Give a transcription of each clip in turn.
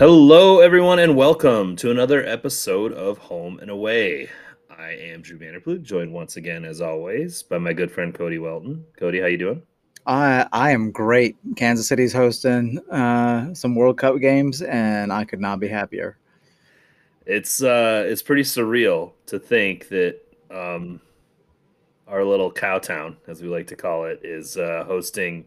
Hello, everyone, and welcome to another episode of Home and Away. I am Drew Vanderploeg, joined once again, as always, by my good friend Cody Welton. Cody, how you doing? I I am great. Kansas City's hosting uh, some World Cup games, and I could not be happier. It's uh, it's pretty surreal to think that um, our little cow town, as we like to call it, is uh, hosting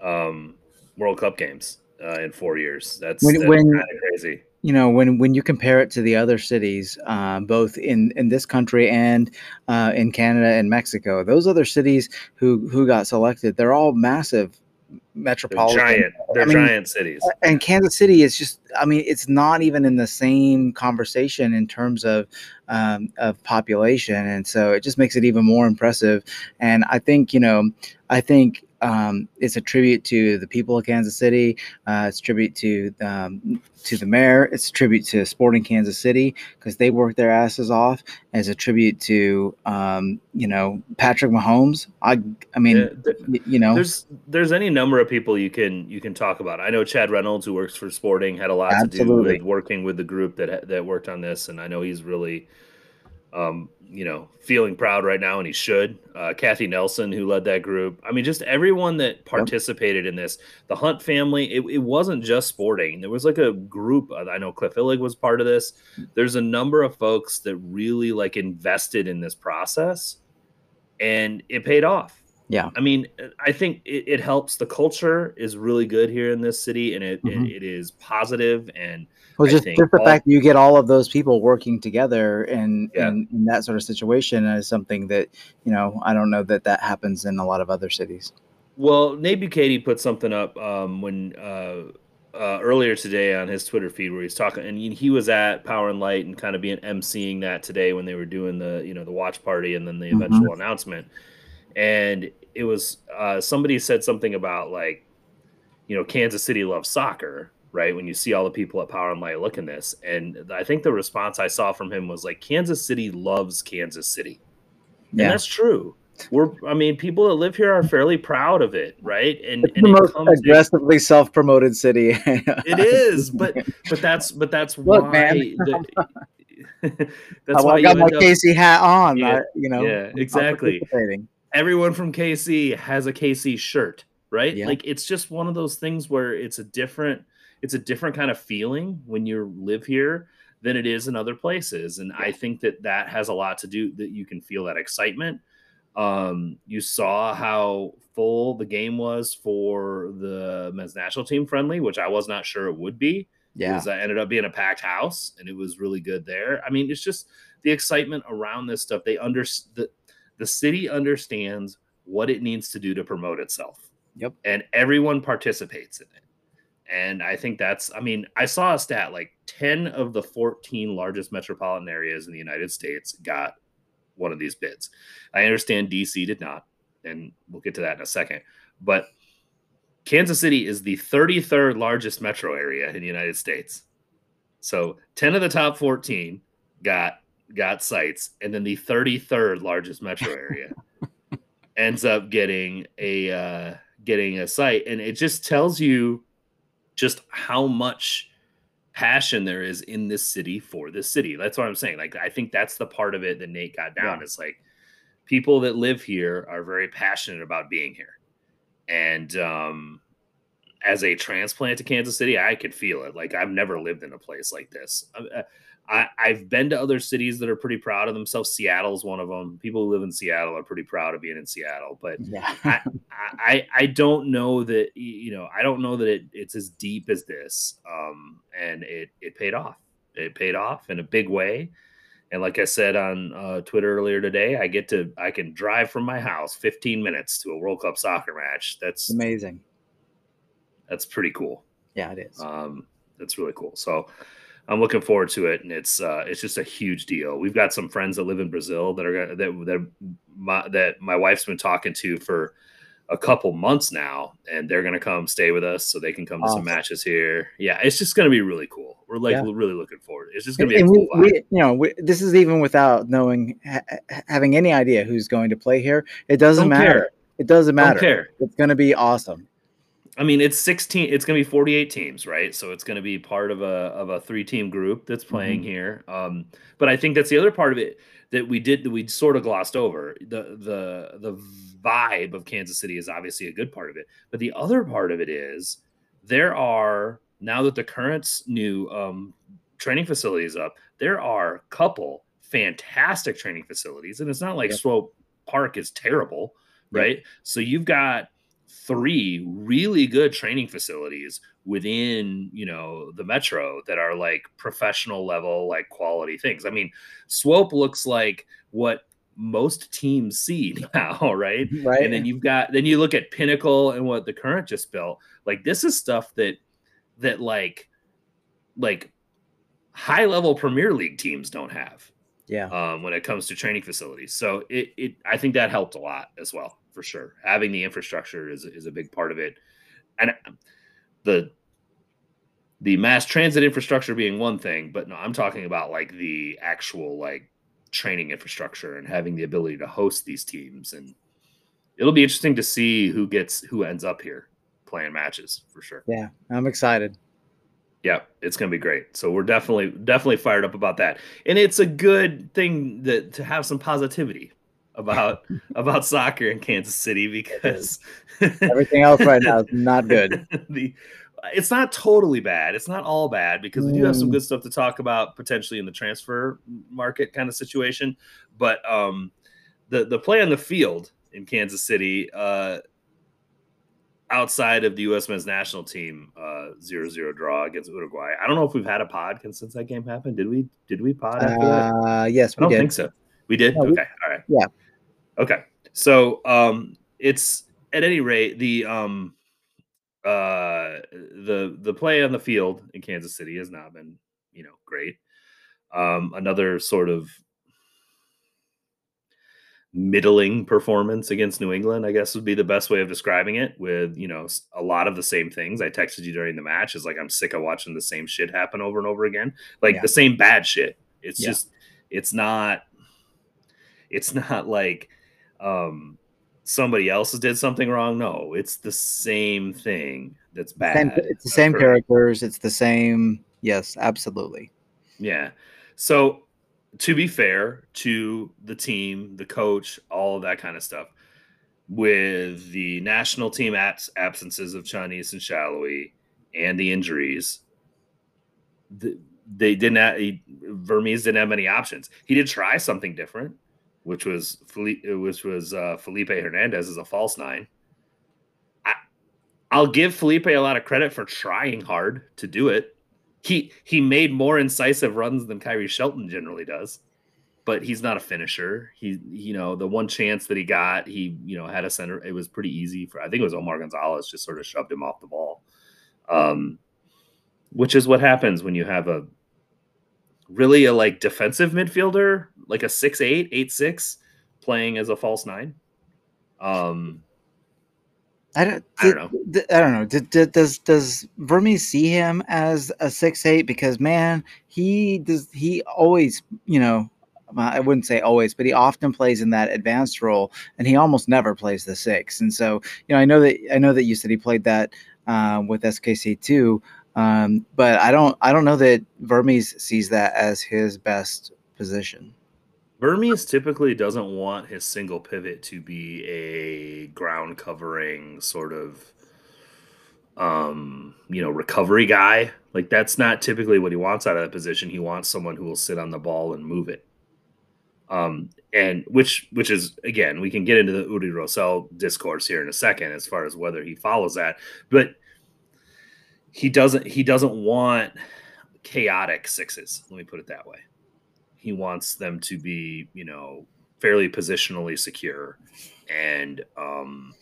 um, World Cup games uh, in four years. That's, When- that's when- kind of crazy. You know, when when you compare it to the other cities, uh, both in in this country and uh, in Canada and Mexico, those other cities who who got selected, they're all massive They're metropolitan. giant. They're I mean, giant cities. and Kansas City is just I mean it's not even in the same conversation in terms of um, of population and so it just makes it even more impressive and I think you know I think um, it's a tribute to the people of Kansas City uh, it's a tribute to um, to the mayor it's a tribute to Sporting Kansas City because they worked their asses off. As a tribute to um, you know Patrick Mahomes. I I mean Yeah, th- y- you know. there's there's any number of people you can you can talk about. I know Chad Reynolds, who works for Sporting, had a lot to do with working with the group that that worked on this, and I know he's really, um, you know, feeling proud right now, and he should. Uh, Kathy Nelson, who led that group. I mean, just everyone that participated in this. The Hunt family. It, it wasn't just Sporting. There was like a group. uh, I know Cliff Illig was part of this. There's a number of folks that really like invested in this process, and it paid off. Yeah. I mean, I think it, it helps. The culture is really good here in this city, and it, Mhm. it, it is. And Well, just, just the all- fact that you get all of those people working together in, Yeah. in in that sort of situation is something that you know I don't know that that happens in a lot of other cities. well, Nate Bukaty put something up um, when uh, uh, earlier today on his Twitter feed where he's talking, and he- was at Power and Light and kind of being emceeing that today when they were doing the you know the watch party and then the Mhm. eventual announcement. And it was uh, somebody said something about like, you know, Kansas City loves soccer, right? When you see all the people at Power and Light looking this, and I think the response I saw from him was like, Kansas City loves Kansas City, and Yeah, that's true. We're, I mean, people that live here are fairly proud of it, right? And, it's and the it most comes, aggressively self-promoted city. it is, but but that's but that's Look, why. man. the- that's I why got my up- KC hat on. Yeah, I- you know, yeah, exactly. everyone from KC has a KC shirt, right? Yeah. Like it's just one of those things where it's a different it's a different kind of feeling when you live here than it is in other places and I think that that has a lot to do that you can feel that excitement. Um you saw how full the game was for the men's national team friendly, which I was not sure it would be. Yeah, because that ended up being a packed house and it was really good there. I mean, it's just the excitement around this stuff. They under the, the city understands what it needs to do to promote itself. Yep. And everyone participates in it. And I think that's, I mean, I saw a stat like 10 of the 14 largest metropolitan areas in the United States got one of these bids. I understand DC did not, and we'll get to that in a second. But Kansas City is the 33rd largest metro area in the United States. So 10 of the top 14 got got sites, and then the 33rd largest metro area ends up getting a uh, getting a site, and it just tells you just how much passion there is in this city for this city. That's what I'm saying. Like I think that's the part of it that Nate got down. It's like people that live here are very passionate about being here. And um as a transplant to Kansas City, I could feel it. Like I've never lived in a place like this. I, I, I've been to other cities that are pretty proud of themselves. Seattle's one of them. People who live in Seattle are pretty proud of being in Seattle. But yeah. I, I I don't know that you know I don't know that it, it's as deep as this. Um, and it it paid off. It paid off in a big way. And like I said on uh, Twitter earlier today, I get to I can drive from my house 15 minutes to a World Cup soccer match. That's amazing. that's pretty cool. Yeah, it is. Um, that's really cool. So I'm looking forward to it, and it's uh, it's just a huge deal. We've got some friends that live in Brazil that are gonna, that that my, that my wife's been talking to for a couple months now, and they're gonna come stay with us so they can come to some matches here. Yeah, it's just gonna be really cool. We're like Yeah. really looking forward. It's just gonna be a and cool we, vibe. we, you know, we, this is even without knowing, ha- ha- having any idea who's going to play here. It doesn't Don't matter. care. It doesn't matter. It's going to be awesome. I mean, it's 16, it's going to be 48 teams, right? So it's going to be part of a of a three-team group that's playing mm-hmm. here. Um, but I think that's the other part of it that we did that we sort of glossed over. The the the vibe of Kansas City is obviously a good part of it, but the other part of it is there are now that the current's new um, training facilities up, there are a couple fantastic training facilities, and it's not like yep. Swope Park is terrible, right? Yep. So you've got three really good training facilities within you know the metro that are like professional level like quality things. I mean swope looks like what most teams see now right? Right. And then you've got then you look at pinnacle and what the current just built. Like this is stuff that that like like high level premier league teams don't have yeah. um when it comes to training facilities. So it, it i think that helped a lot as well for sure. Having the infrastructure is is a big part of it, and uh, the the mass transit infrastructure being one thing, but no, I'm talking about like the actual like training infrastructure and having the ability to host these teams and it'll be interesting to see who gets who ends up here playing matches for sure. Yeah, I'm excited. Yeah, it's gonna be great. So we're definitely definitely fired up about that, and it's a good thing that to have some positivity about about soccer in Kansas City because everything else right now is not good. the it's not totally bad. It's not all bad because we do have some mm. good stuff to talk about potentially in the transfer market kind of situation. But um, the the play on the field in Kansas City, uh, outside of the U.S. men's national team, uh, zero zero draw against Uruguay. I don't know if we've had a pod since that game happened. Did we? Did we pod? After uh, that? Yes, we I don't did. think so. We did. No, okay, we, all right. Yeah. Okay. So um it's at any rate the um uh the the play on the field in Kansas City has not been, you know, great. Um another sort of middling performance against New England, I guess would be the best way of describing it with, you know, a lot of the same things. I texted you during the match is like I'm sick of watching the same shit happen over and over again. Like yeah. the same bad shit. It's yeah. just it's not it's not like um, somebody else did something wrong. No, it's the same thing that's bad. Same, it's the same characters. It's the same. Yes, absolutely. Yeah. So to be fair to the team, the coach, all of that kind of stuff, with the national team absences of Chinese and Salloi and the injuries, the, they didn't. Have, he, Vermes didn't have many options. He did try something different which was Felipe, which was uh, Felipe Hernandez as a false nine. I, I'll give Felipe a lot of credit for trying hard to do it. He he made more incisive runs than Khiry Shelton generally does, but he's not a finisher. He you know the one chance that he got, he you know had a center. It was pretty easy for I think it was Omar Gonzalez just sort of shoved him off the ball, um, which is what happens when you have a really a like defensive midfielder, like a six eight, eight six, playing as a false nine. Um, I don't. I don't know. I don't know. Did, does does Vermes see him as a six eight? Because man, he does. He always, you know, I wouldn't say always, but he often plays in that advanced role, and he almost never plays the six. And so, you know, I know that I know that you said he played that uh, with SKC two, um, but I don't I don't know that Vermes sees that as his best position. Vermes typically doesn't want his single pivot to be a ground covering sort of um, you know, recovery guy. Like that's not typically what he wants out of that position. He wants someone who will sit on the ball and move it. Um, and which which is again, we can get into the Uri Rosell discourse here in a second as far as whether he follows that. But he doesn't he doesn't want chaotic sixes. Let me put it that way. He wants them to be, you know, fairly positionally secure and um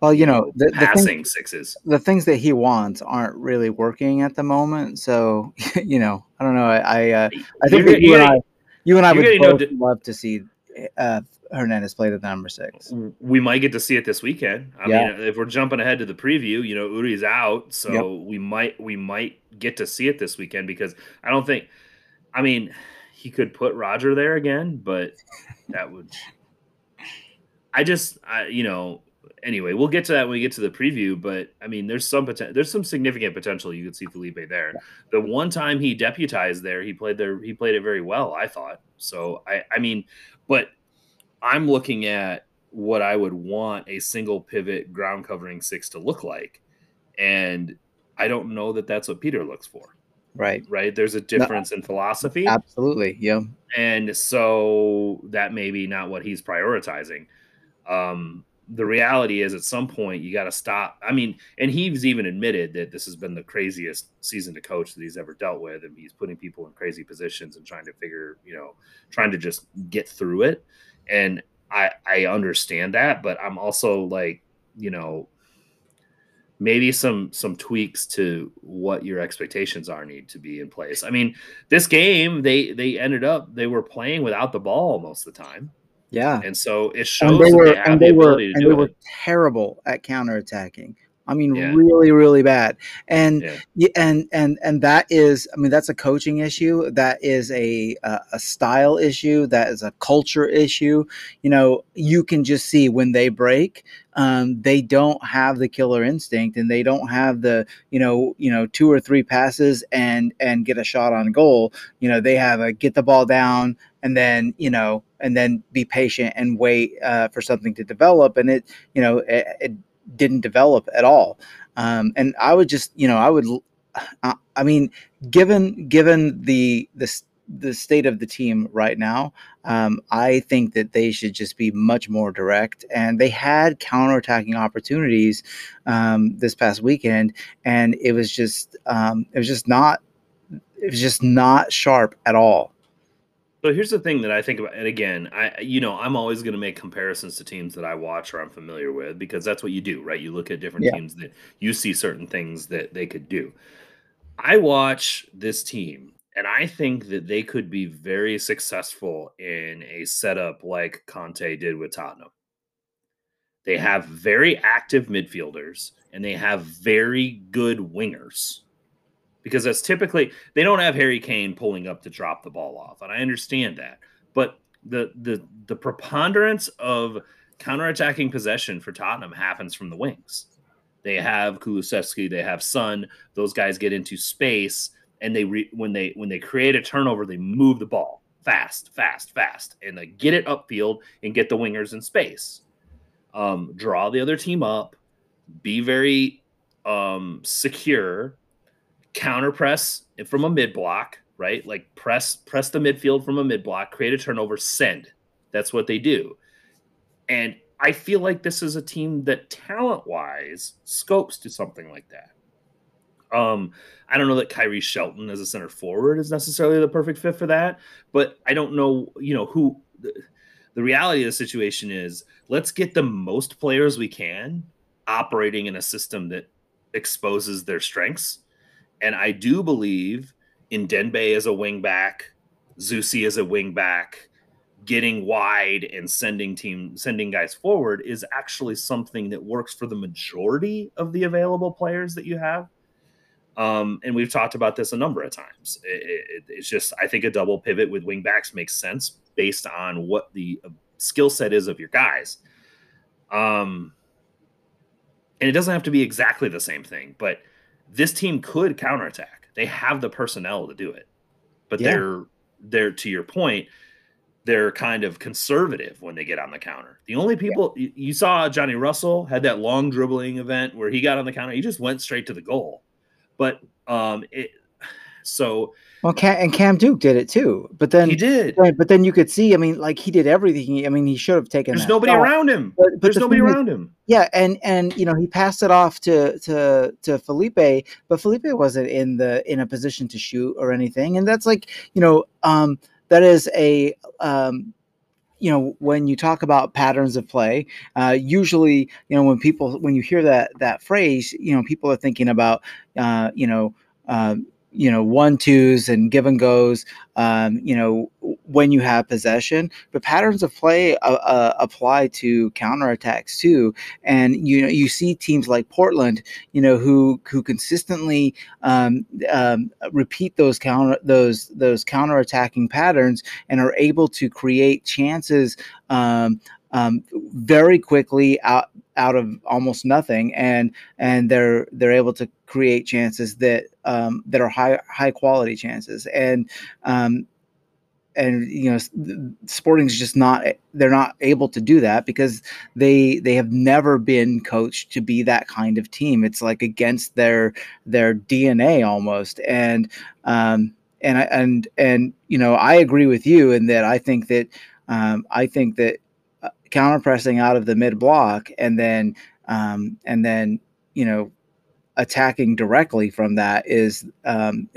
well, you know, the, the passing things, sixes. The things that he wants aren't really working at the moment. So, you know, I don't know. I I, uh, I think that you and I, you and I would both love to see uh, Hernandez played at number six. We might get to see it this weekend. I yeah. mean, if we're jumping ahead to the preview, you know, Uri's out, so yep. we might we might get to see it this weekend because I don't think. I mean, he could put Roger there again, but that would. I just, I, you know, anyway, we'll get to that when we get to the preview. But I mean, there's some potential. There's some significant potential you could see Felipe there. The one time he deputized there, he played there. He played it very well. I thought. So I, I mean, but I'm looking at what I would want a single pivot ground covering six to look like, and I don't know that that's what Peter looks for. Right. Right. There's a difference no, in philosophy. Absolutely. Yeah. And so that may be not what he's prioritizing. Um, the reality is at some point you got to stop. I mean, and he's even admitted that this has been the craziest season to coach that he's ever dealt with. And he's putting people in crazy positions and trying to figure, you know, trying to just get through it. And I, I understand that, but I'm also like, you know, maybe some some tweaks to what your expectations are need to be in place. I mean, this game they they ended up they were playing without the ball most of the time. Yeah. And so it shows and they were, they and they the were, and they were terrible at counterattacking. I mean, yeah. really, really bad. And yeah. and and and that is, I mean, that's a coaching issue. That is a a, a style issue. That is a culture issue. You know, you can just see when they break, um, they don't have the killer instinct, and they don't have the you know you know two or three passes and and get a shot on goal. You know, they have a get the ball down and then you know and then be patient and wait uh, for something to develop and it you know it, it didn't develop at all. Um, and I would just, you know, I would, uh, I mean, given given the the the state of the team right now, um, I think that they should just be much more direct. And they had counterattacking opportunities um, this past weekend, and it was just um, it was just not it was just not sharp at all. So here's the thing that I think about, and again, I you know I'm always going to make comparisons to teams that I watch or I'm familiar with because that's what you do, right? You look at different yeah. teams that you see certain things that they could do. I watch this team, and I think that they could be very successful in a setup like Conte did with Tottenham. They have very active midfielders, and they have very good wingers because that's typically they don't have Harry Kane pulling up to drop the ball off, and I understand that. But the the the preponderance of counterattacking possession for Tottenham happens from the wings. They have Kulusevski, they have Son. Those guys get into space, and they re, when they when they create a turnover, they move the ball fast, fast, fast, and they get it upfield and get the wingers in space. Um, draw the other team up, be very um, secure counter press from a mid block, right? Like press press the midfield from a mid block, create a turnover, send. That's what they do. And I feel like this is a team that talent wise scopes to something like that. Um, I don't know that Khiry Shelton as a center forward is necessarily the perfect fit for that, but I don't know, you know, who the, the reality of the situation is let's get the most players we can operating in a system that exposes their strengths and I do believe in Ndenbe as a wing back, Zusi as a wing back, getting wide and sending team sending guys forward is actually something that works for the majority of the available players that you have. Um, and we've talked about this a number of times. It, it, it's just I think a double pivot with wing backs makes sense based on what the uh, skill set is of your guys. Um, and it doesn't have to be exactly the same thing, but this team could counterattack. They have the personnel to do it. But yeah. they're they're to your point, they're kind of conservative when they get on the counter. The only people yeah. you saw Johnny Russell had that long dribbling event where he got on the counter, he just went straight to the goal. But um it so well, Cam, and Cam Duke did it too, but then he did. Right, But then you could see, I mean, like he did everything. I mean, he should have taken. There's nobody around him. But, but There's nobody around is, him. Yeah, and and you know he passed it off to to to Felipe, but Felipe wasn't in the in a position to shoot or anything, and that's like you know um that is a um you know when you talk about patterns of play uh, usually you know when people when you hear that that phrase you know people are thinking about uh, you know uh, you know one twos and give and goes um, you know when you have possession. But patterns of play uh, uh, apply to counterattacks too. And you know you see teams like portland you know who who consistently um, um, repeat those counter those those counterattacking patterns and are able to create chances um, very quickly out out of almost nothing, and and they're they're able to create chances that um, that are high high quality chances, and um, and you know sporting's just not they're not able to do that because they they have never been coached to be that kind of team. It's like against their their dna almost. And um and i and and you know i agree with you in that i think that um i think that counter pressing out of the mid block and then um and then you know attacking directly from that is um,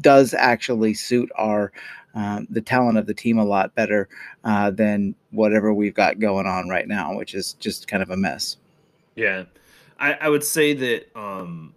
does actually suit our um, the talent of the team a lot better uh, than whatever we've got going on right now, which is just kind of a mess. Yeah, I, I would say that. Um,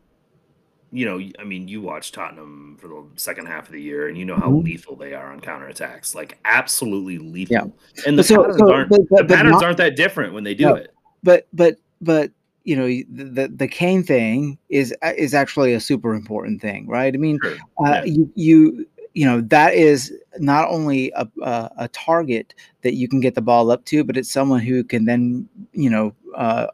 you know, I mean, you watch Tottenham for the second half of the year, and you know how mm-hmm. lethal they are on counterattacks. Like absolutely lethal. Yeah. And the so, patterns so, aren't but, but, the patterns not, aren't that different when they do no, it. But but but you know the the Kane thing is is actually a super important thing, right? I mean, sure. uh, yeah. you you you know that is not only a, a, a, target that you can get the ball up to, but it's someone who can then you know uh,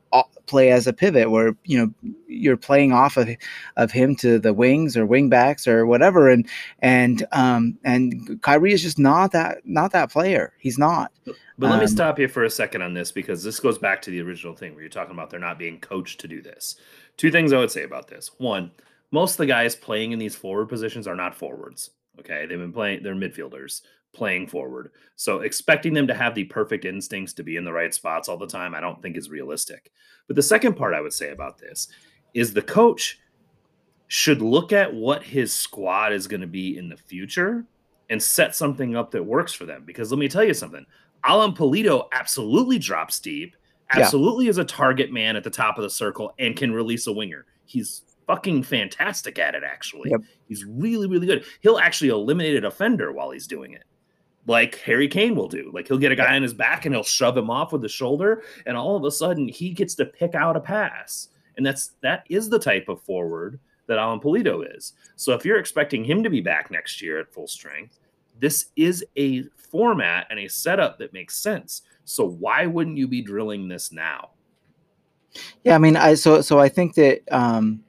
play as a pivot, where you know you're playing off of of him to the wings or wing backs or whatever, and and um, and Khiry is just not that not that player. He's not. But let um, me stop you for a second on this because this goes back to the original thing where you're talking about they're not being coached to do this. Two things I would say about this. One, most of the guys playing in these forward positions are not forwards Okay. They've been playing, they're midfielders playing forward. So expecting them to have the perfect instincts to be in the right spots all the time, I don't think is realistic. But the second part I would say about this is the coach should look at what his squad is going to be in the future and set something up that works for them. Because let me tell you something Alan Pulido absolutely drops deep, absolutely yeah. is a target man at the top of the circle and can release a winger. He's fucking fantastic at it, actually. Yep. He's really, really good. He'll actually eliminate a defender while he's doing it. Like Harry Kane will do. Like he'll get a guy on his back and he'll shove him off with the shoulder, and all of a sudden he gets to pick out a pass. And that's that is the type of forward that Alan Pulido is. So if you're expecting him to be back next year at full strength, this is a format and a setup that makes sense. So why wouldn't you be drilling this now? Yeah, I mean, I so so I think that um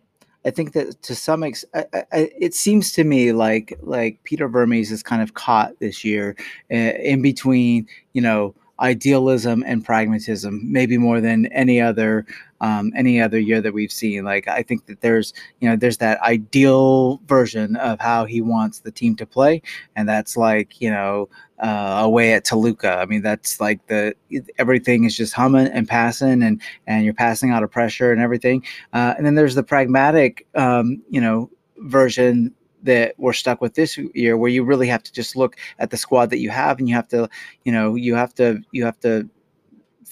I think that to some extent, it seems to me like like Peter Vermes is kind of caught this year uh, in between, you know, idealism and pragmatism, maybe more than any other um, any other year that we've seen. Like I think that there's you know there's that ideal version of how he wants the team to play, and that's like you know uh, away at Toluca. I mean that's like the everything is just humming and passing, and and you're passing out of pressure and everything. Uh, and then there's the pragmatic um, you know version that we're stuck with this year where you really have to just look at the squad that you have and you have to you know you have to you have to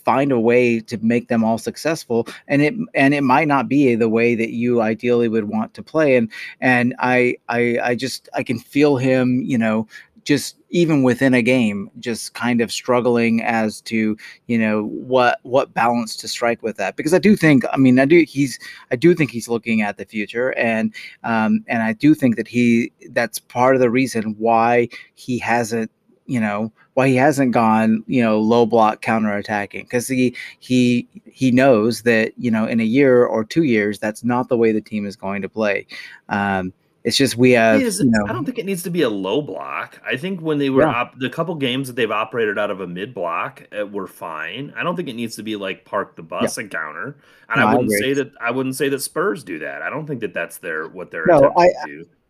find a way to make them all successful. And it and it might not be the way that you ideally would want to play. And and i i i just i can feel him you know just even within a game just kind of struggling as to you know what what balance to strike with that. Because i do think i mean i do he's i do think he's looking at the future and um and i do think that he that's part of the reason why he hasn't you know why he hasn't gone you know low block counter attacking because he he he knows that you know in a year or two years that's not the way the team is going to play. Um, it's just we have. Is, you know, I don't think it needs to be a low block. I think when they were yeah. op- the couple games that they've operated out of a mid block uh, were fine. I don't think it needs to be like park the bus yeah. and. And no, I wouldn't I say that. I wouldn't say that Spurs do that. I don't think that that's their what they're no. I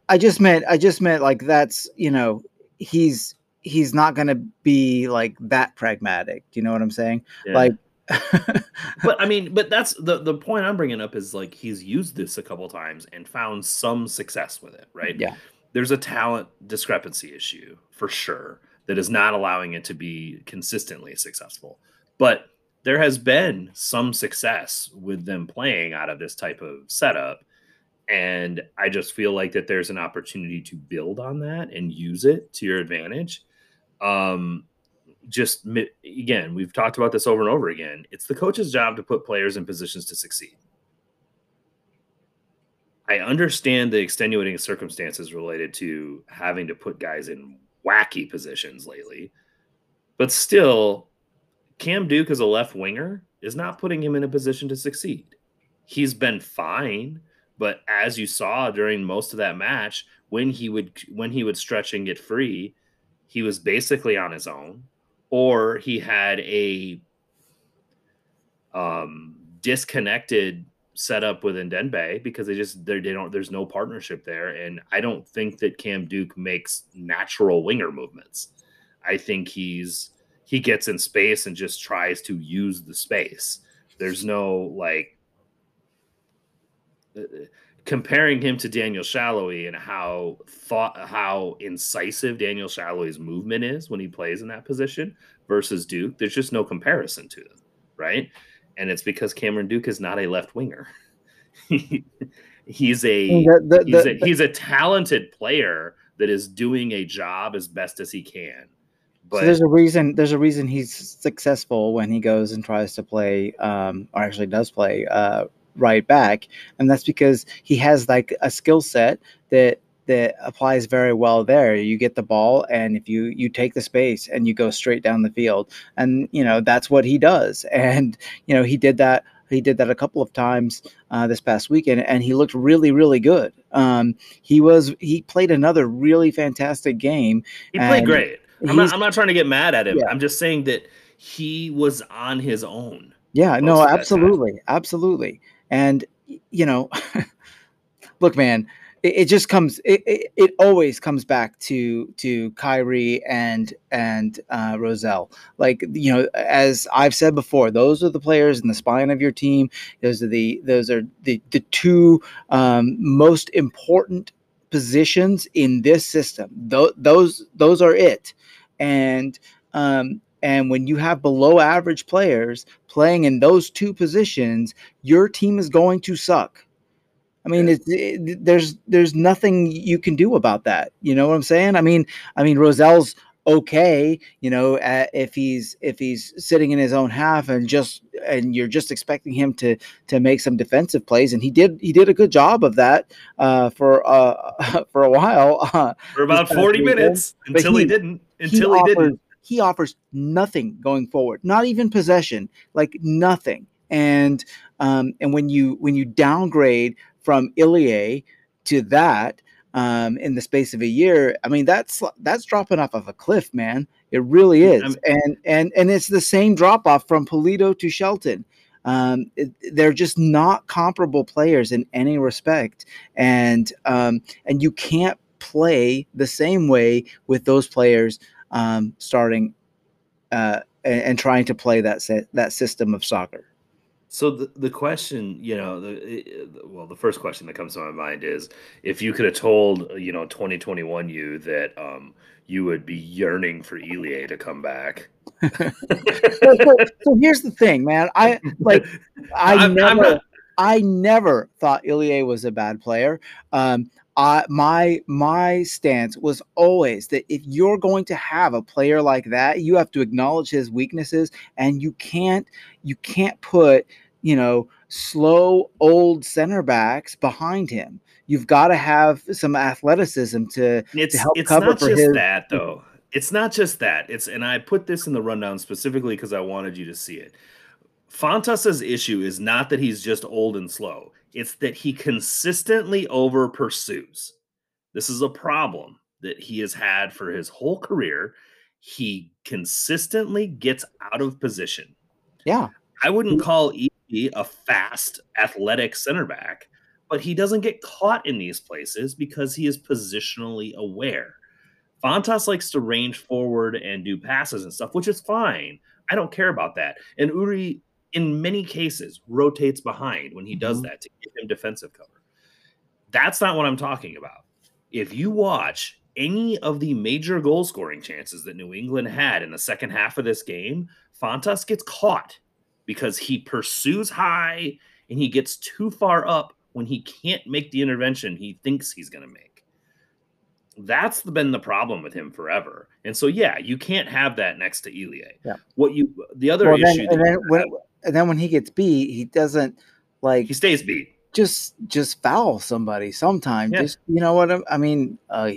I just meant I just meant like that's you know he's he's not going to be like that pragmatic. Do you know what I'm saying? Yeah. Like, I mean, but that's the the point I'm bringing up is like he's used this a couple times and found some success with it, right? Yeah. There's a talent discrepancy issue for sure that is not allowing it to be consistently successful. But there has been some success with them playing out of this type of setup and I just feel like that there's an opportunity to build on that and use it to your advantage um, just again, we've talked about this over and over again. It's the coach's job to put players in positions to succeed. I understand the extenuating circumstances related to having to put guys in wacky positions lately, but still, Cam Duke as a left winger is not putting him in a position to succeed. He's been fine, but as you saw during most of that match, when he would when he would stretch and get free, he was basically on his own, or he had a um, disconnected setup with Ndenbe because they just they don't there's no partnership there, and I don't think that Cam Duke makes natural winger movements. I think he's he gets in space and just tries to use the space. There's no like uh, comparing him to Daniel Salloi and how thought how incisive Daniel Salloi's movement is when he plays in that position versus Duke. There's just no comparison to them, right? And it's because Cameron Duke is not a left winger. he's a, the, the, he's, the, a he's a talented player that is doing a job as best as he can. But so there's a reason. There's a reason he's successful when he goes and tries to play, um, or actually does play uh, right back, and that's because he has like a skill set that that applies very well there. You get the ball, and if you you take the space and you go straight down the field, and you know that's what he does. And you know he did that. He did that a couple of times uh, this past weekend, and he looked really, really good. Um, he was he played another really fantastic game. He played great. I'm not, I'm not trying to get mad at him. Yeah. I'm just saying that he was on his own. Yeah, no, absolutely, absolutely. And you know, look, man, it, it just comes. It, it, it always comes back to to Khiry and and uh, Rosell. Like you know, as I've said before, those are the players in the spine of your team. Those are the those are the the two um, most important positions in this system. Th- those those are it. And um, and when you have below average players playing in those two positions, your team is going to suck. I mean, it's, it, there's there's nothing you can do about that. You know what I'm saying? I mean, I mean Rosell's okay. You know, uh, if he's if he's sitting in his own half and just and you're just expecting him to to make some defensive plays, and he did he did a good job of that uh, for uh, for a while. Uh, for about 40 minutes until he, he, didn't. Until he, he didn't. He offers nothing going forward, not even possession, like nothing. And um, and when you when you downgrade from Ilie to that um, in the space of a year, I mean that's that's dropping off of a cliff, man. It really is, I'm, and and and it's the same drop off from Pulido to Shelton. Um, it, they're just not comparable players in any respect, and um, and you can't play the same way with those players um, starting uh, and, and, trying to play that set, that system of soccer. So the, the question, you know, the, well, the first question that comes to my mind is if you could have told, you know, 2021 you that um, you would be yearning for Ilie to come back. so, so, so, here's the thing, man. I like, I I'm, never, I'm not... I never thought Ilie was a bad player. Um, uh, my my stance was always that if you're going to have a player like that, you have to acknowledge his weaknesses, and you can't you can't put you know slow old center backs behind him. You've got to have some athleticism to, it's, to help it's cover not for just his. that though. It's not just that. It's and I put this in the rundown specifically because I wanted you to see it. Fontas's issue is not that he's just old and slow it's that he consistently over pursues. This is a problem that he has had for his whole career. He consistently gets out of position. Yeah. I wouldn't call E a fast, athletic center back, but he doesn't get caught in these places because he is positionally aware. Fontas likes to range forward and do passes and stuff, which is fine. I don't care about that. And Uri in many cases rotates behind when he does mm-hmm. that to give him defensive cover. That's not what I'm talking about. If you watch any of the major goal scoring chances that New England had in the second half of this game, Fontas gets caught because he pursues high and he gets too far up when he can't make the intervention he thinks he's going to make. That's been the problem with him forever. And so, yeah, you can't have that next to Ilie. Yeah. What you, the other well, issue. Then, when, and then when he gets beat, he doesn't like he stays beat. Just just foul somebody sometime. Yeah. Just you know what I, mean? Uh,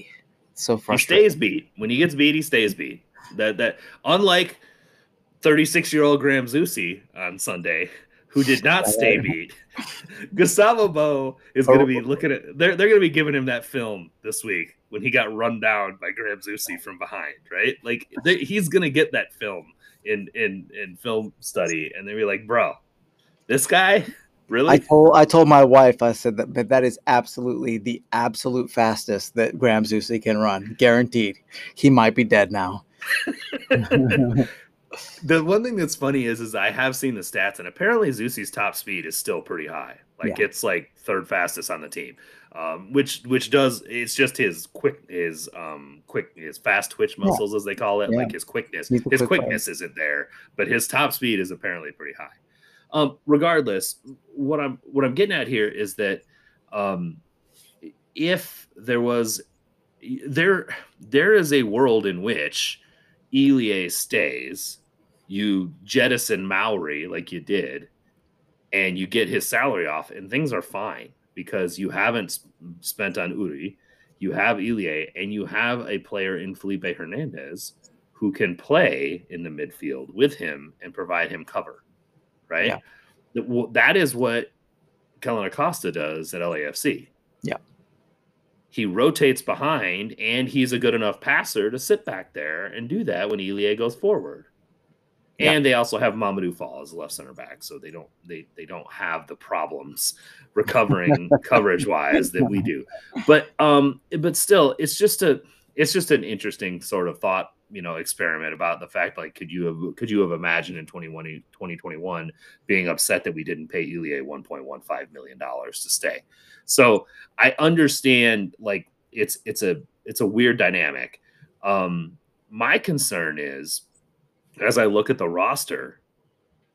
so frustrating. He stays beat. When he gets beat, he stays beat. That that unlike 36 year old Graham Zusi on Sunday, who did not stay beat. Gustavo Bou is going to be looking at, they're, they're going to be giving him that film this week when he got run down by Graham Zusi from behind, right? Like they, he's going to get that film in, in, in film study and they'll be like, bro, this guy Really? I told I told my wife I said that but that is absolutely the absolute fastest that Graham Zusi can run, guaranteed. He might be dead now. the one thing that's funny is is I have seen the stats and apparently Zusi's top speed is still pretty high. Like yeah. it's like third fastest on the team. Um, which which does it's just his quick his um quick his fast twitch muscles yeah. as they call it yeah. like his quickness his quick quickness player. isn't there but his top speed is apparently pretty high um, regardless, what I'm what I'm getting at here is that um, if there was there there is a world in which Ilie stays, you jettison Mauri like you did, and you get his salary off, and things are fine because you haven't spent on Uri, you have Ilie, and you have a player in Felipe Hernandez who can play in the midfield with him and provide him cover right? Yeah. That is what Kellyn Acosta does at LAFC. Yeah. He rotates behind and he's a good enough passer to sit back there and do that when Ilie goes forward. Yeah. And they also have Mamadou Fall as a left center back, so they don't they they don't have the problems recovering coverage wise that we do. But um but still it's just a it's just an interesting sort of thought you know experiment about the fact like could you have could you have imagined in 2021 being upset that we didn't pay Ilie 1.15 million dollars to stay so i understand like it's it's a it's a weird dynamic um my concern is as i look at the roster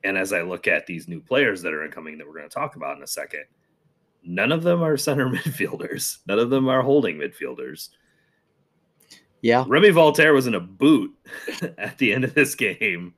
and as i look at these new players that are incoming that we're going to talk about in a second none of them are center midfielders none of them are holding midfielders yeah. Remi Walter was in a boot at the end of this game.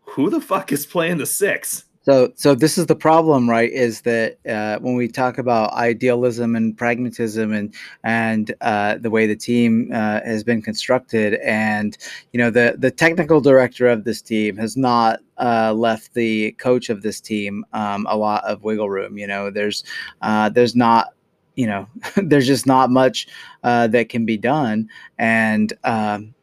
Who the fuck is playing the six? So, so this is the problem, right? Is that uh, when we talk about idealism and pragmatism and and uh, the way the team uh, has been constructed, and you know the the technical director of this team has not uh, left the coach of this team um, a lot of wiggle room. You know, there's uh, there's not you know, there's just not much uh, that can be done. And um,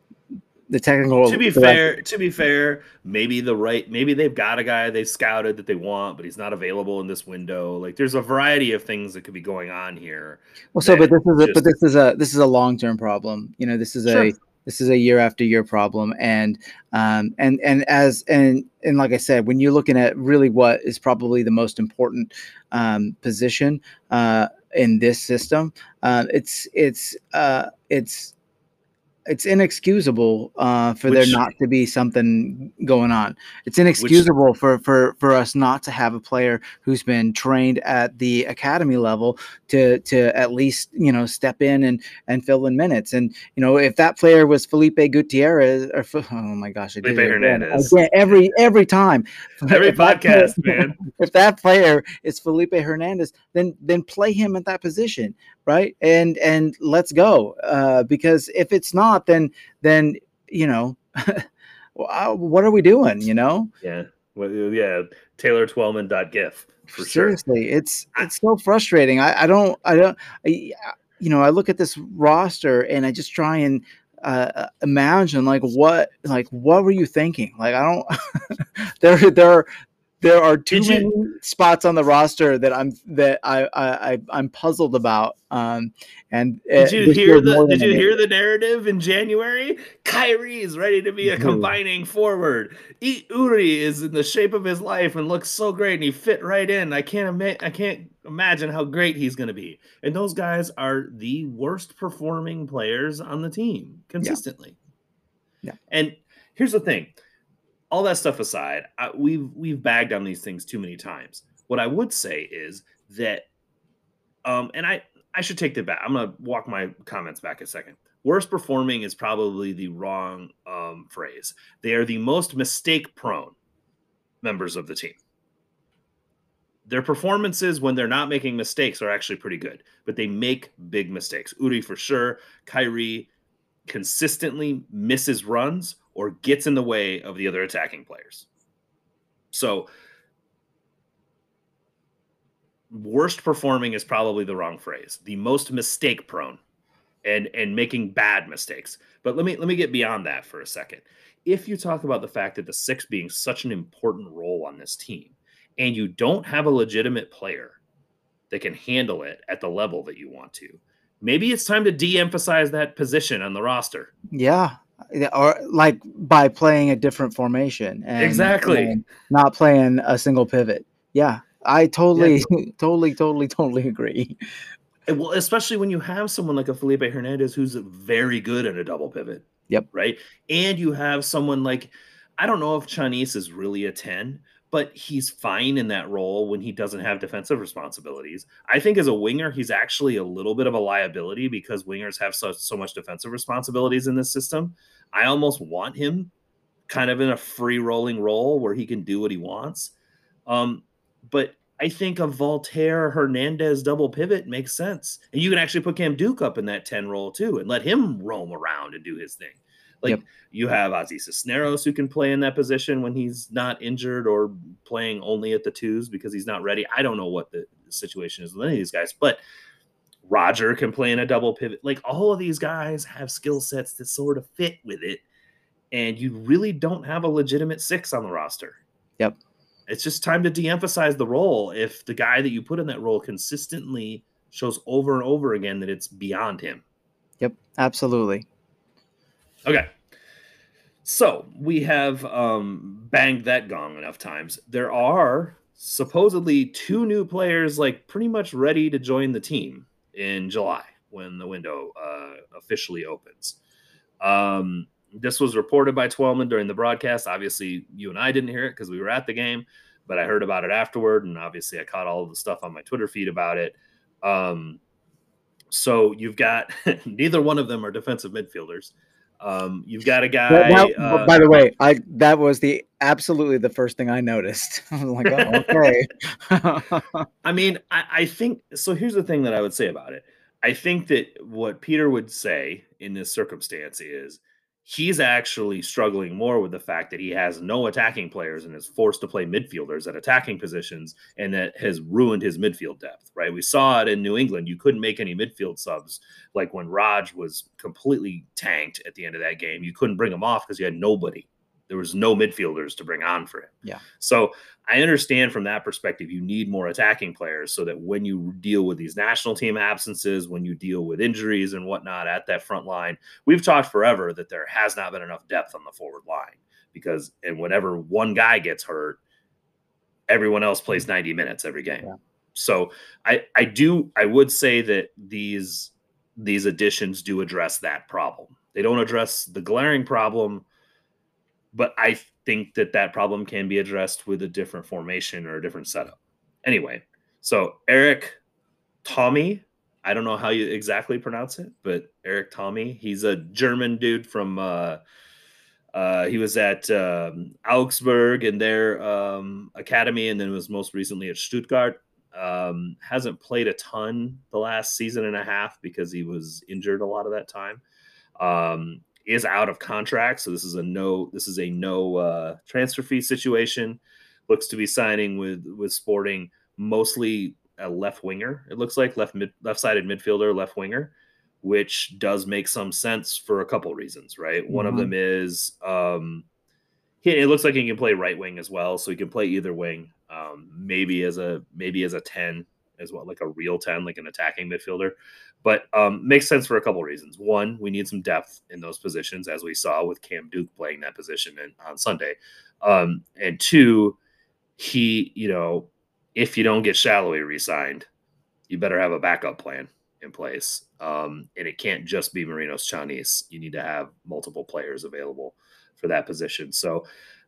the technical. To be fair, to be fair, maybe the right, maybe they've got a guy they scouted that they want, but he's not available in this window. Like, there's a variety of things that could be going on here. Well, so, but this is a, just, but this is a this is a long term problem. You know, this is sure. a this is a year after year problem and um, and and as and and like i said when you're looking at really what is probably the most important um, position uh, in this system. Uh, it's it's uh, it's it's inexcusable uh, for Which, there not to be something going on. It's inexcusable Which, for for for us not to have a player who's been trained at the academy level to to at least you know step in and and fill in minutes. And you know if that player was Felipe Gutierrez or oh my gosh, Felipe Hernandez. Again, every every time, every podcast, player, man. If that player is Felipe Hernandez, then then play him at that position right? And and let's go. Uh, because if it's not, then then you know, what are we doing? You know? Yeah. Well, yeah. Taylor Twellman gif for Seriously, sure. it's it's so frustrating. I, I don't I don't I, you know I look at this roster and I just try and uh, imagine like what like what were you thinking like i don't there there there are too many spots on the roster that I'm that I I, I am puzzled about. Um, and uh, did you hear the Did you hear the narrative in January? Khiry is ready to be a combining forward. E- Uri is in the shape of his life and looks so great, and he fit right in. I can't admit, I can't imagine how great he's going to be. And those guys are the worst performing players on the team consistently. Yeah. yeah. And here's the thing all that stuff aside, I, we've we've bagged on these things too many times. What I would say is that, um, and I I should take that back. I'm gonna walk my comments back a second. Worst performing is probably the wrong um, phrase. They are the most mistake prone members of the team. Their performances when they're not making mistakes are actually pretty good, but they make big mistakes. Uri for sure. Khiry consistently misses runs or gets in the way of the other attacking players. So, worst performing is probably the wrong phrase. The most mistake prone and and making bad mistakes. But let me let me get beyond that for a second. If you talk about the fact that the six being such an important role on this team, and you don't have a legitimate player that can handle it at the level that you want to, maybe it's time to de-emphasize that position on the roster. Yeah, or like by playing a different formation and exactly and not playing a single pivot. Yeah, I totally, yeah. totally, totally, totally agree. Well, especially when you have someone like a Felipe Hernandez who's very good at a double pivot. Yep. Right. And you have someone like, I don't know if Chinese is really a 10, but he's fine in that role when he doesn't have defensive responsibilities. I think as a winger, he's actually a little bit of a liability because wingers have so, so much defensive responsibilities in this system. I almost want him kind of in a free rolling role where he can do what he wants. Um, but I think a Walter Hernandez double pivot makes sense. And you can actually put Cam Duke up in that 10 role too and let him roam around and do his thing. Like yep. you have Ozzy Cisneros who can play in that position when he's not injured or playing only at the twos because he's not ready. I don't know what the situation is with any of these guys, but Roger can play in a double pivot. Like all of these guys have skill sets that sort of fit with it. And you really don't have a legitimate six on the roster. Yep it's just time to de-emphasize the role if the guy that you put in that role consistently shows over and over again that it's beyond him. Yep, absolutely. Okay. So we have um, banged that gong enough times. There are supposedly two new players, like pretty much ready to join the team in July when the window uh, officially opens. Um, this was reported by Twellman during the broadcast. Obviously, you and I didn't hear it because we were at the game, but I heard about it afterward, and obviously, I caught all the stuff on my Twitter feed about it. Um, so you've got neither one of them are defensive midfielders. Um, you've got a guy. Now, uh, by the way, I that was the absolutely the first thing I noticed. I was like, oh, okay. I mean, I, I think so. Here's the thing that I would say about it. I think that what Peter would say in this circumstance is he's actually struggling more with the fact that he has no attacking players and is forced to play midfielders at attacking positions and that has ruined his midfield depth right? We saw it in new england. You couldn't make any midfield subs like when raj was completely tanked at the end of that game. You couldn't bring him off because you had nobody there was no midfielders to bring on for him. Yeah. So I understand from that perspective, you need more attacking players so that when you deal with these national team absences, when you deal with injuries and whatnot at that front line, we've talked forever that there has not been enough depth on the forward line because, and whenever one guy gets hurt, everyone else plays 90 minutes every game. Yeah. So I, I do, I would say that these, these additions do address that problem. They don't address the glaring problem but I think that that problem can be addressed with a different formation or a different setup. Anyway, so Erik Thommy, I don't know how you exactly pronounce it, but Erik Thommy, he's a German dude from. Uh, uh, he was at um, Augsburg in their um, academy, and then was most recently at Stuttgart. Um, hasn't played a ton the last season and a half because he was injured a lot of that time. Is out of contract, so this is a no this is a no uh, transfer fee situation. Looks to be signing with with Sporting mostly a left winger. It looks like left mid left sided midfielder, left winger, which does make some sense for a couple reasons, right? Mm-hmm. One of mm-hmm. them is um, he, it looks like he can play right wing as well, so he can play either wing. Um, maybe as a maybe as a ten as well, like a real 10, like an attacking midfielder. But um, makes sense for a couple reasons. One, we need some depth in those positions, as we saw with Cam Duke playing that position in, on Sunday. Um, and two, he, you know, if you don't get Salloi re-signed, you better have a backup plan in place. Um, and it can't just be Marinos Tzionis. You need to have multiple players available for that position. So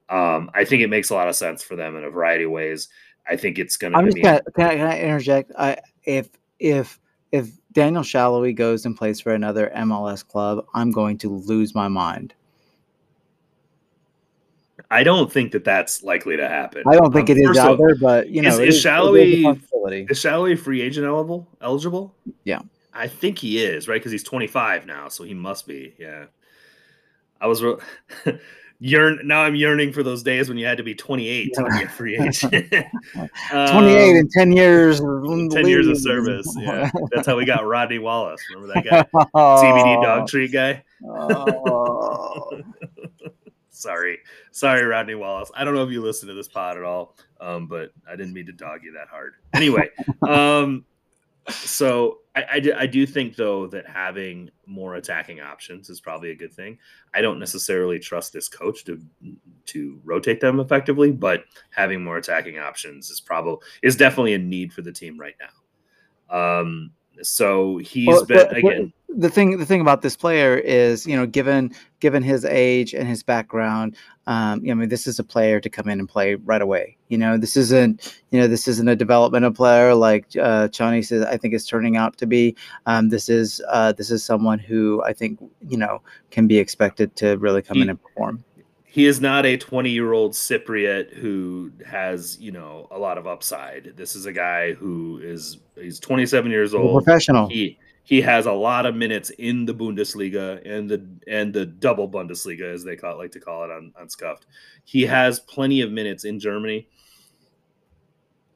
um, I think it makes a lot of sense for them in a variety of ways. I think it's going to. I'm just gonna, can, I, can I interject? I if if if Daniel Salloi goes and plays for another MLS club, I'm going to lose my mind. I don't think that that's likely to happen. I don't think um, it is either, but you know, is, is Salloi is Salloi free agent eligible? Eligible? Yeah, I think he is right because he's 25 now, so he must be. Yeah. I was re- yearn now I'm yearning for those days when you had to be 28 to be a free agent. 28 Um, in 10 years. 10 years of service. Yeah. That's how we got Rodney Wallace. Remember that guy? CBD dog treat guy? Oh. Sorry. Sorry, Rodney Wallace. I don't know if you listen to this pod at all, um, but I didn't mean to dog you that hard. Anyway, um, so I, I, I do think, though, that having more attacking options is probably a good thing. I don't necessarily trust this coach to to rotate them effectively, but having more attacking options is probably is definitely a need for the team right now. Um, so he's Well, been the- again. the thing the thing about this player is you know given given his age and his background um you know, i mean this is a player to come in and play right away you know this isn't you know this isn't a developmental player like uh Tzionis i think is turning out to be um this is uh this is someone who i think you know can be expected to really come He- in and perform he is not a 20 year old Cypriot who has, you know, a lot of upside. This is a guy who is he's 27 years a old. professional He he has a lot of minutes in the Bundesliga and the and the double Bundesliga as they call it, like to call it on on Scuffed. He has plenty of minutes in Germany.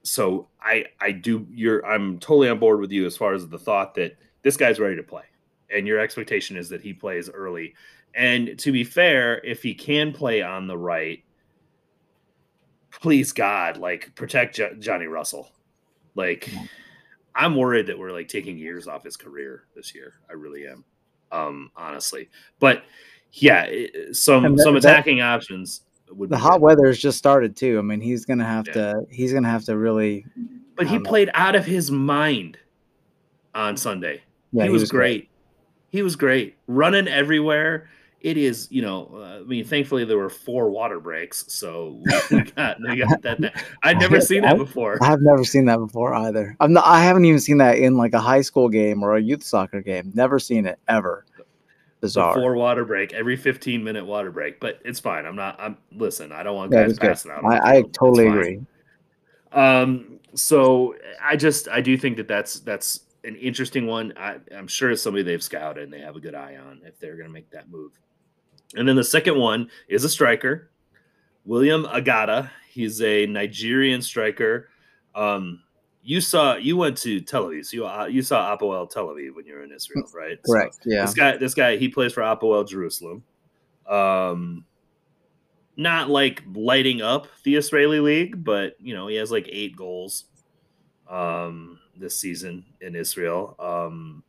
So I I do you're I'm totally on board with you as far as the thought that this guy's ready to play. And your expectation is that he plays early. And to be fair, if he can play on the right, please God, like protect Jo- Johnny Russell. Like, I'm worried that we're like taking years off his career this year. I really am, um, honestly. But yeah, it- some that- some that- attacking options would. the hot weather has just started too i mean he's gonna have Yeah. to he's gonna have to really but he um, played out of his mind on Sunday. yeah he, was, great. He was great, running everywhere. It is, you know, uh, I mean, thankfully there were four water breaks, so we got, we got that. that- i've never seen that before. I've never seen that before either. I'm not. I haven't even seen that in like a high school game or a youth soccer game. Never seen it ever. Bizarre. four water break, every 15 minute water break, but it's fine. I'm not, I'm, listen, I don't want Yeah, guys was good. passing out. I, I totally agree. Um, so I just I do think that that's that's an interesting one. I, I'm sure it's somebody they've scouted and they have a good eye on if they're going to make that move. And then the second one is a striker, William Agada. He's a Nigerian striker. Um, you saw you went to Tel Aviv. So you uh, you saw Hapoel Tel Aviv when you were in Israel, right? So Yeah. this guy, this guy, he plays for Hapoel Jerusalem. Um, not like lighting up the Israeli league, but you know he has like eight goals um, this season in Israel. Um,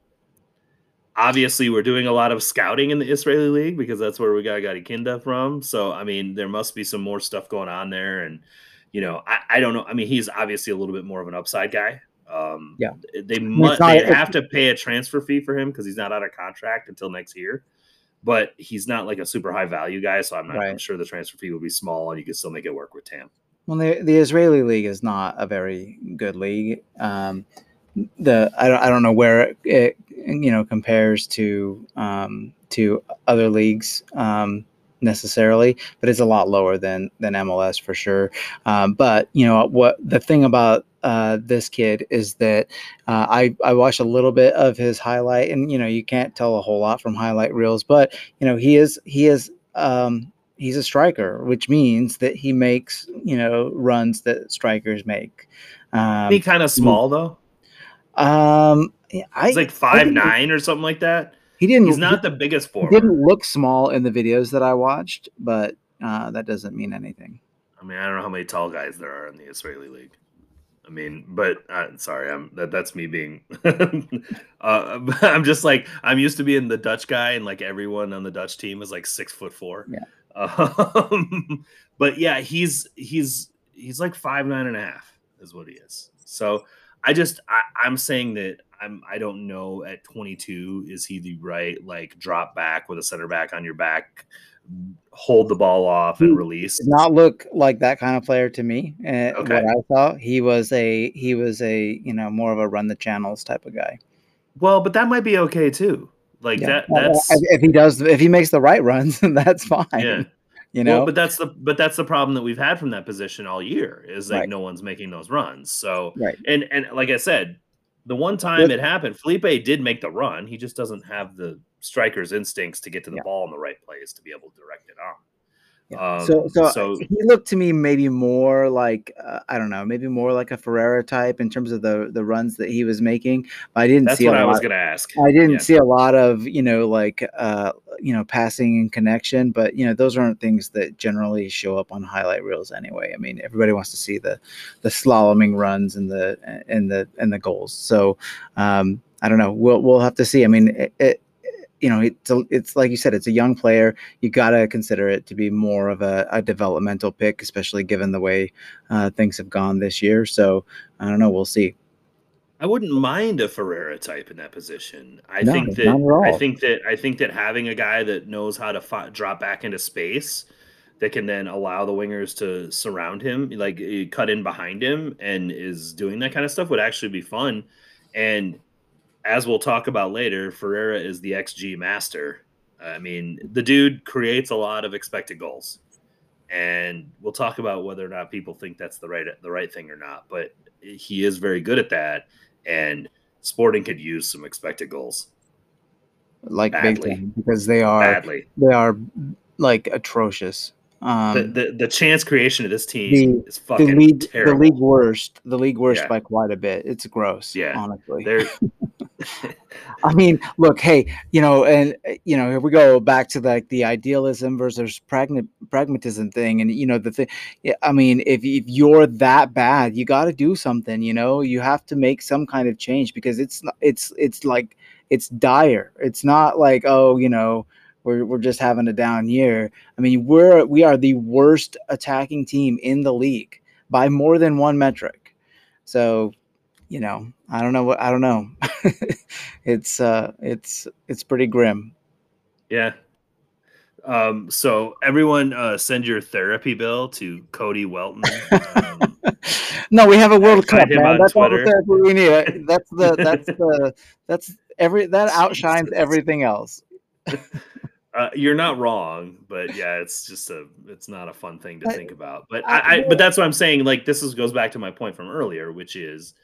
obviously, we're doing a lot of scouting in the Israeli league because that's where we got Kinda from. So I mean, there must be some more stuff going on there, and you know, I, I don't know. I mean, he's obviously a little bit more of an upside guy. Um, Yeah. they must they have to pay a transfer fee for him because he's not out of contract until next year. But he's not like a super high value guy, so I'm not. I'm sure the transfer fee will be small, and you can still make it work with TAM. Well, the, the Israeli league is not a very good league. Um, the I don't, I don't know where it you know compares to um, to other leagues um, necessarily, but it's a lot lower than than MLS for sure. Um, but you know what the thing about uh, this kid is that uh, I I watched a little bit of his highlight, and you know you can't tell a whole lot from highlight reels, but you know he is he is um, he's a striker, which means that he makes you know runs that strikers make. Um, he kind of small though. Um, I, He's like five nine or something like that. He didn't. He's not He, the biggest he forward. didn't look small in the videos that I watched, but uh, that doesn't mean anything. I mean, I don't know how many tall guys there are in the Israeli league. I mean, but uh, sorry, I'm that that's me being. uh, I'm just like I'm used to being the Dutch guy, and like everyone on the Dutch team is like six foot four. Yeah. Um, but yeah, he's he's he's like five nine and a half is what he is. So I just I, I'm saying that I'm I don't know at 22 is he the right like drop back with a center back on your back, hold the ball off and He- release. Not look like that kind of player to me. Uh, Okay. What I saw, he was a he was a you know more of a run the channels type of guy. Well, but that might be okay too. Like Yeah. that that's if if he does if he makes the right runs, that's fine. yeah. You know. Well, but that's the but that's the problem that we've had from that position all year is like Right. no one's making those runs. So right. and and like I said, the one time it happened, Felipe did make the run. He just doesn't have the striker's instincts to get to the Yeah. ball in the right place to be able to direct it on. Yeah. Um, so, so, so- he looked to me maybe more like uh, I don't know, maybe more like a Ferreira type in terms of the the runs that he was making. But I didn't That's see what a I was going to ask. I didn't Yeah. see a lot of you know like uh you know passing and connection, but you know those aren't things that generally show up on highlight reels anyway. I mean, everybody wants to see the the slaloming runs and the and the and the goals. So um, I don't know. We'll we'll have to see. I mean, it, it you know it's a, it's like you said, it's a young player. You got to consider it to be more of a, a developmental pick, especially given the way uh, things have gone this year. So I don't know. We'll see. I wouldn't mind a Ferreira type in that position. I No, think that not at all. I think that I think that having a guy that knows how to fi- drop back into space that can then allow the wingers to surround him, like eh, cut in behind him, and is doing that kind of stuff would actually be fun. And as we'll talk about later, Ferreira is the XG master. I mean, the dude creates a lot of expected goals, and we'll talk about whether or not people think that's the right the right thing or not. But he is very good at that, and Sporting could use some expected goals Like big Badly. time because they are badly. they are like atrocious. Um, the, the the chance creation of this team the- is the fucking league, terrible. the league worst, the league worst Yeah. by quite a bit. It's gross. Yeah. honestly. I mean, look, hey, you know, and you know, if we go back to like the idealism versus pragma- pragmatism thing, and you know, the thing, yeah, I mean, if if you're that bad, you got to do something. You know, you have to make some kind of change because it's not, it's it's like it's dire. It's not like oh, you know. We're, we're just having a down year. I mean, we're we are the worst attacking team in the league by more than one metric. So, you know, I don't know what I don't know. it's uh it's it's pretty grim. yeah. Um, so everyone, uh, send your therapy bill to Cody Welton. Um, no, we have a World Cup, man. That's all the therapy we need. That's the that's the that's every that outshines everything else. Uh, you're not wrong, but yeah, it's just a it's not a fun thing to I- think about. But I- I, I but that's what I'm saying. Like this is goes back to my point from earlier, which is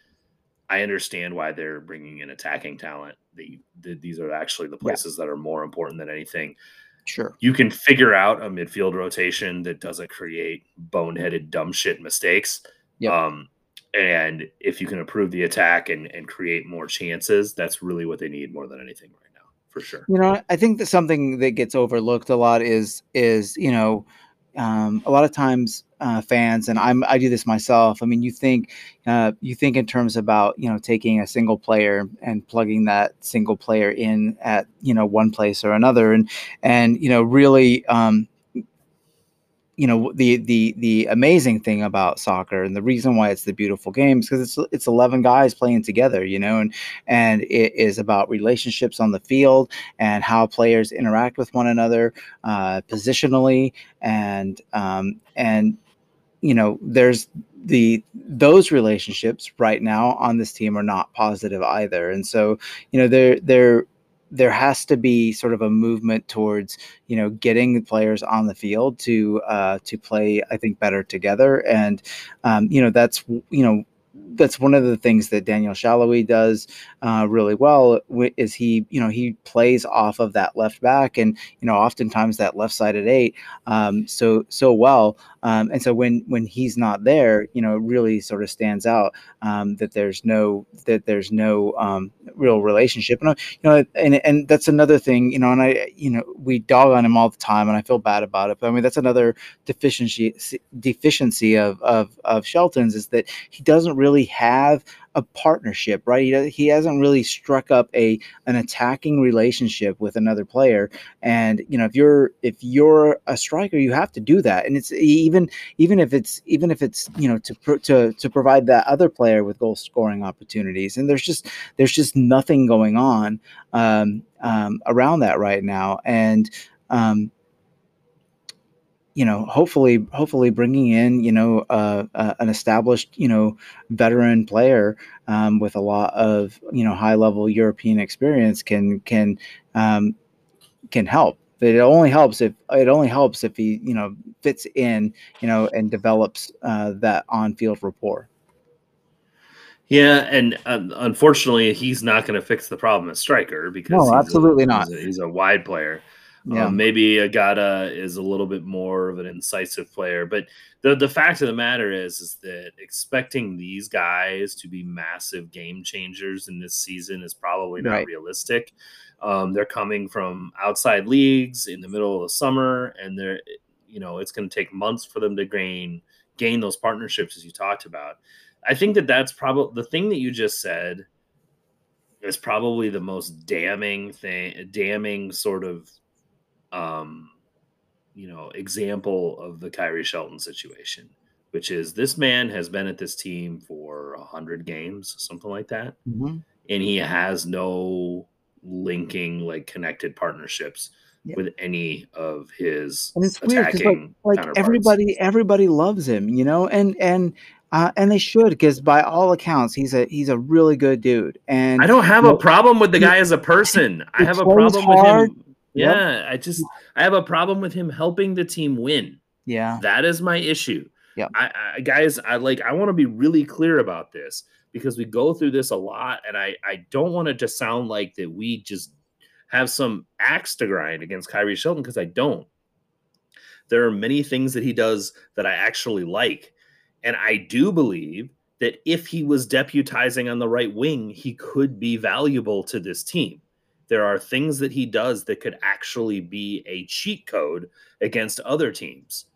I understand why they're bringing in attacking talent. The, the these are actually the Yeah. places that are more important than anything. Sure. You can figure out a midfield rotation that doesn't create boneheaded dumb shit mistakes. Yep. Um, and if you can improve the attack and and create more chances, that's really what they need more than anything right for sure. You know, I think that something that gets overlooked a lot is is you know, um, a lot of times uh, fans and I'm I do this myself. I mean, you think uh, you think in terms about you know taking a single player and plugging that single player in at you know one place or another, and and you know really. Um, you know the the the amazing thing about soccer and the reason why it's the beautiful game is because it's it's 11 guys playing together you know and and it is about relationships on the field and how players interact with one another uh, positionally and um, and you know there's the those relationships right now on this team are not positive either. And so you know there there there has to be sort of a movement towards you know getting players on the field to uh, to play I think better together. And um, you know that's you know that's one of the things that Daniel Salloi does uh, really well is he you know he plays off of that left back and you know oftentimes that left sided eight um, so so well um, and so when when he's not there you know it really sort of stands out um, that there's no that there's no um, real relationship. And uh, you know and and that's another thing you know and I you know we dog on him all the time and I feel bad about it but I mean that's another deficiency deficiency of of of Shelton's is that he doesn't really have a partnership, right? He, he hasn't really struck up a an attacking relationship with another player. And you know, if you're if you're a striker, you have to do that. And it's even even if it's even if it's you know to to to provide that other player with goal scoring opportunities. And there's just there's just nothing going on um, um, around that right now. And um, you know, hopefully, hopefully, bringing in you know uh, uh, an established you know veteran player um, with a lot of you know high level European experience can can um, can help. But it only helps if it only helps if he you know fits in you know and develops uh, that on field rapport. Yeah, and um, unfortunately, he's not going to fix the problem as striker because No, he's a- absolutely not. He's a, he's a wide player. Yeah. Um, maybe Agada is a little bit more of an incisive player, but the the fact of the matter is, is that expecting these guys to be massive game changers in this season is probably not Right. realistic. Um, they're coming from outside leagues in the middle of the summer, and they're you know it's going to take months for them to gain gain those partnerships as you talked about. I think that that's probably the thing that you just said is probably the most damning thing, damning sort of, um, you know, example of the Khiry Shelton situation, which is this man has been at this team for a hundred games, something like that, Mhm. and he has no linking like connected partnerships with any of his And it's weird 'cause, like- like everybody everybody loves him you know and and uh, and they should because by all accounts he's a he's a really good dude and I don't have you a problem with the guy as a person. I have a problem hard. with him. Yep. Yeah, I just I have a problem with him helping the team win. yeah That is my issue. Yeah, I, I guys, I like I want to be really clear about this because we go through this a lot, and I I don't want it to sound like that we just have some axe to grind against Khiry Shelton because I don't. There are many things that he does that I actually like, and I do believe that if he was deputizing on the right wing, he could be valuable to this team. There are things that he does that could actually be a cheat code against other teams.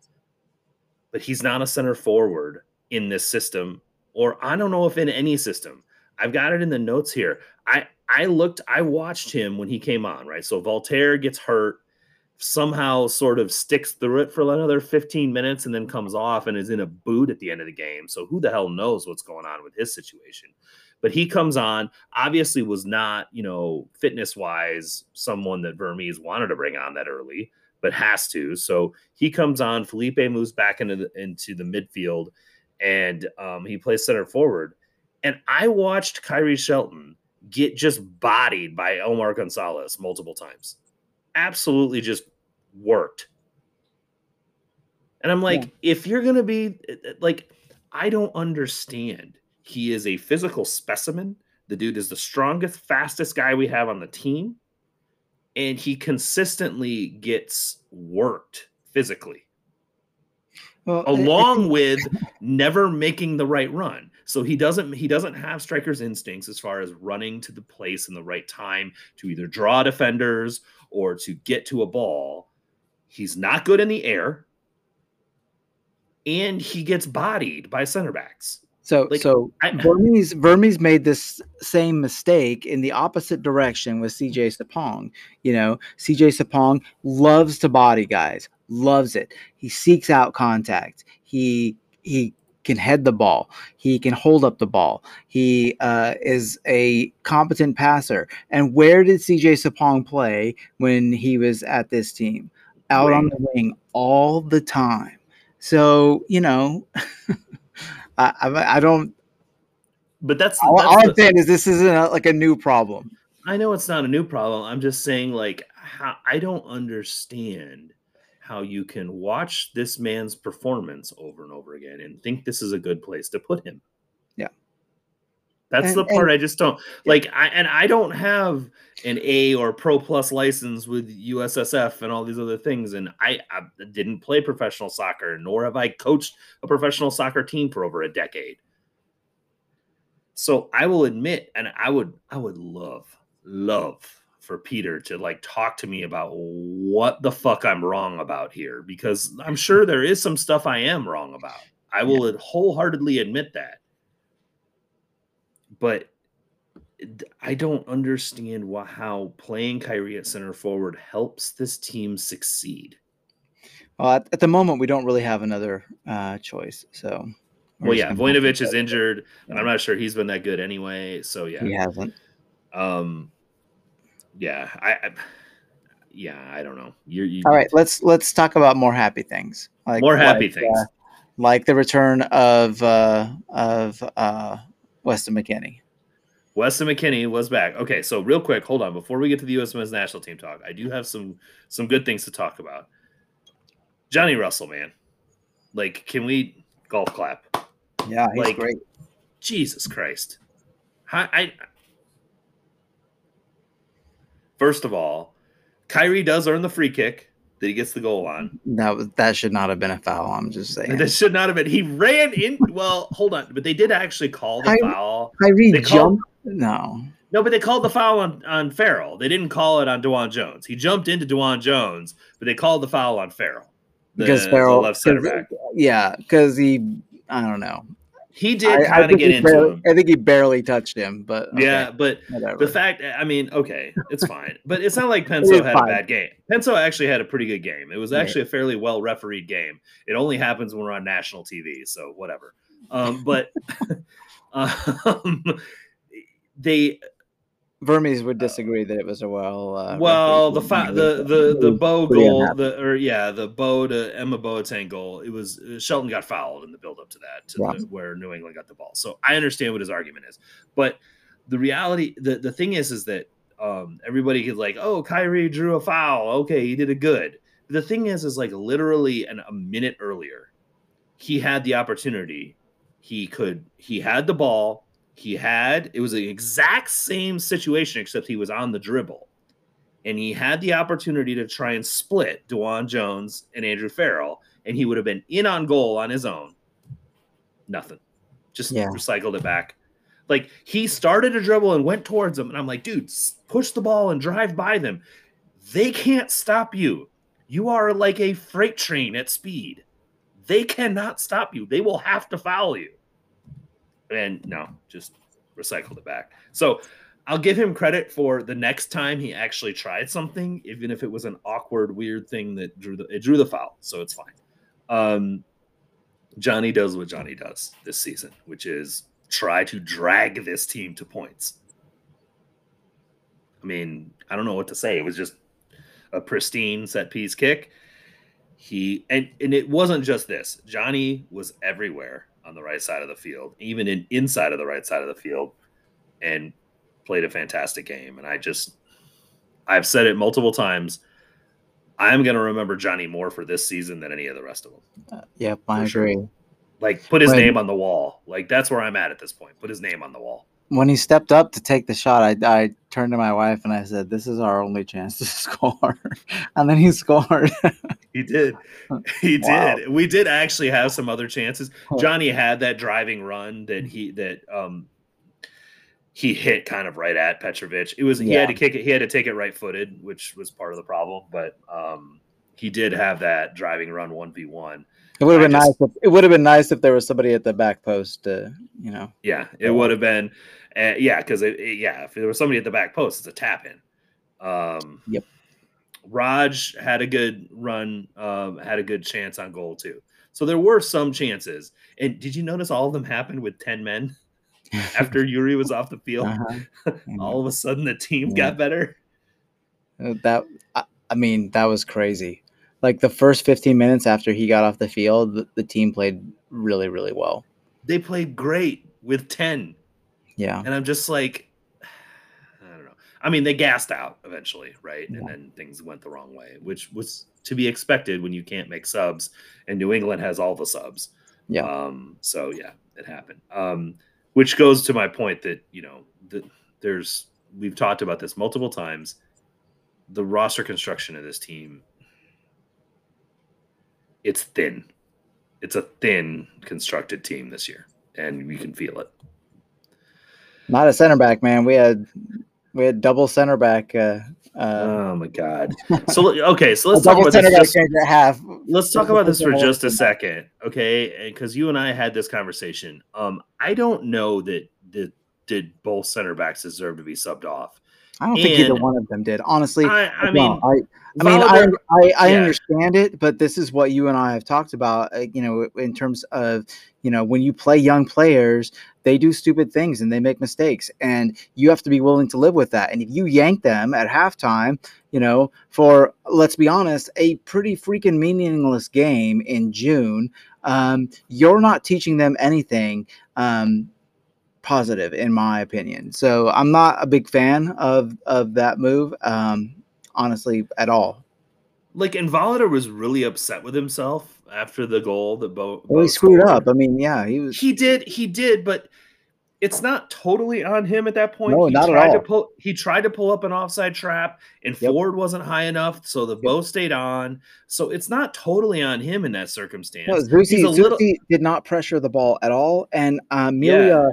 But he's not a center forward in this system, or I don't know if in any system. I've got it in the notes here. I I looked, I watched him when he came on, right? So Walter gets hurt, somehow sort of sticks through it for another 15 minutes and then comes off and is in a boot at the end of the game. So who the hell knows what's going on with his situation? But he comes on, obviously was not, you know, fitness wise, someone that Vermes wanted to bring on that early, but has to. So he comes on. Felipe moves back into the into the midfield, and um, he plays center forward. And I watched Khiry Shelton get just bodied by Omar Gonzalez multiple times. Absolutely just worked. And I'm like, if you're going to be like, I don't understand. He is a physical specimen. The dude is the strongest, fastest guy we have on the team. And he consistently gets worked physically well, I- I along think- with never making the right run. So he doesn't he doesn't have striker's instincts as far as running to the place in the right time to either draw defenders or to get to a ball. He's not good in the air. And he gets bodied by center backs. So like, so I, Vermes Vermes made this same mistake in the opposite direction with CJ Sapong. You know, CJ Sapong loves to body guys, loves it. He seeks out contact. He he can head the ball. He can hold up the ball. He uh, is a competent passer. And where did CJ Sapong play when he was at this team? Out on the wing all the time. So you know, I, I I don't but that's, all, that's all I'm saying is this isn't a, like a new problem. I know it's not a new problem. I'm just saying, like, how I don't understand how you can watch this man's performance over and over again and think this is a good place to put him. Yeah. That's And- the part I just don't like. I and I don't have an A or Pro Plus license with USSF and all these other things, and I, I didn't play professional soccer, nor have I coached a professional soccer team for over a decade. So I will admit, and I would, I would love, love for Peter to like talk to me about what the fuck I'm wrong about here, because I'm sure there is some stuff I am wrong about. I will wholeheartedly admit that. But I don't understand why, how playing Khiry at center forward helps this team succeed. Well, at, at the moment, we don't really have another uh, choice. So, Well, yeah, gonna have to Voinovich is injured, and Yeah. I'm not sure he's been that good anyway. So yeah, He hasn't. um, yeah, I, I yeah, I don't know. You're you, All right, let's let's talk about more happy things. Like more happy like, things. uh, like the return of uh, of uh, Weston McKennie. Weston McKennie was back. Okay, so real quick, hold on. Before we get to the U.S. men's national team talk, I do have some some good things to talk about. Johnny Russell, man, like, can we golf clap? Yeah, he's Like, great. Jesus Christ. I, I First of all, Khiry does earn the free kick that he gets the goal on. That that should not have been a foul. I'm just saying. That should not have been. He ran in. Well, hold on, but they did actually call the Khiry- foul. Khiry They called- No, No, but they called the foul on, on Farrell. They didn't call it on DeJuan Jones. He jumped into DeJuan Jones, but they called the foul on Farrell. the- because Farrell. left center back. Yeah, because he. I don't know. He did kind of get into barely, him. I think he barely touched him, but okay, Yeah, but whatever. the fact, I mean, okay, it's fine, but it's not like Penso had a bad game. Penso actually had a pretty good game. It was Right. actually a fairly well refereed game. It only happens when we're on national TV, so whatever. Um, but um, they Vermes would disagree that it was a well. Uh, well the fa- the the the bow goal the or yeah the bow to Emma Boateng goal it was uh, Shelton got fouled in the build up to that to Yeah. the, where New England got the ball. So I understand what his argument is. But the reality the the thing is is that um everybody could like oh Khiry drew a foul. Okay he did a good. The thing is is like literally an, a minute earlier he had the opportunity. He could he had the ball he had it was the exact same situation except he was on the dribble and he had the opportunity to try and split DeJuan Jones and Andrew Farrell, and he would have been in on goal on his own. Nothing. Just Yeah. recycled it back. Like he started a dribble and went towards them, and I'm like, dude, push the ball and drive by them. They can't stop you. You are like a freight train at speed. They cannot stop you. They will have to foul you. And no, just recycled it back. So I'll give him credit for the next time he actually tried something, even if it was an awkward, weird thing that drew the it drew the foul. So it's fine. Um, Johnny does what Johnny does this season, which is try to drag this team to points. I mean, I don't know what to say. It was just a pristine set piece kick. He and and it wasn't just this. Johnny was everywhere on the right side of the field, even in inside of the right side of the field, and played a fantastic game. And I just I've said it multiple times. I'm gonna remember Johnny more for this season than any of the rest of them. Uh, yep, I for sure. agree. Like put his When- name on the wall. Like that's where I'm at at this point. Put his name on the wall. When he stepped up to take the shot, I, I turned to my wife and I said, "This is our only chance to score," and then he scored. He did. He Wow. did. We did actually have some other chances. Johnny had that driving run that he that um he hit kind of right at Petrovic. It was he had to kick it, he had to take it right footed, which was part of the problem. But um he did have that driving run one v one. It would have been just- nice. If, it would have been nice if there was somebody at the back post to, you know. Yeah, it would have been uh, yeah, because it, it- yeah, if there was somebody at the back post, it's a tap in. Um Yep. Raj had a good run, um, had a good chance on goal too. So there were some chances. And did you notice all of them happened with 10 men after Uri was off the field? Uh-huh. All of a sudden the team Yeah. got better. Uh, that I, I mean, that was crazy. Like the first 15 minutes after he got off the field, the, the team played really, really well. They played great with 10. Yeah. And I'm just like, I don't know. I mean, they gassed out eventually, right? And then things went the wrong way, which was to be expected when you can't make subs and New England has all the subs. Yeah. Um, so yeah, it happened. Um, which goes to my point that, you know, the, there's, we've talked about this multiple times. The roster construction of this team, it's thin. It's a thin constructed team this year, and we can feel it. Not a center back, man. We had we had double center back. Uh, uh, oh my god! So okay, so let's talk about this. Just, half. let's talk about this for just a second, okay? And because you and I had this conversation. Um, I don't know that that did both center backs deserve to be subbed off. I don't think either one of them did. Honestly, I, I no, mean, I, I mean, I, I, I yeah. understand it, but this is what you and I have talked about. Uh, you know, in terms of you know when you play young players, they do stupid things and they make mistakes, and you have to be willing to live with that. And if you yank them at halftime, you know, for let's be honest, a pretty freaking meaningless game in June, um, you're not teaching them anything. Um, positive in my opinion so i'm not a big fan of of that move um honestly at all like Invalida was really upset with himself after the goal that Bo. well, Bo he screwed scored. up i mean yeah he was He did, he did, but it's not totally on him at that point. No, he not at tried all. To pull, he tried to pull up an offside trap, and Yep. Ford wasn't high enough, so the bow stayed on. So it's not totally on him in that circumstance. No, Zusi, He's a little- did not pressure the ball at all, and uh, Melia.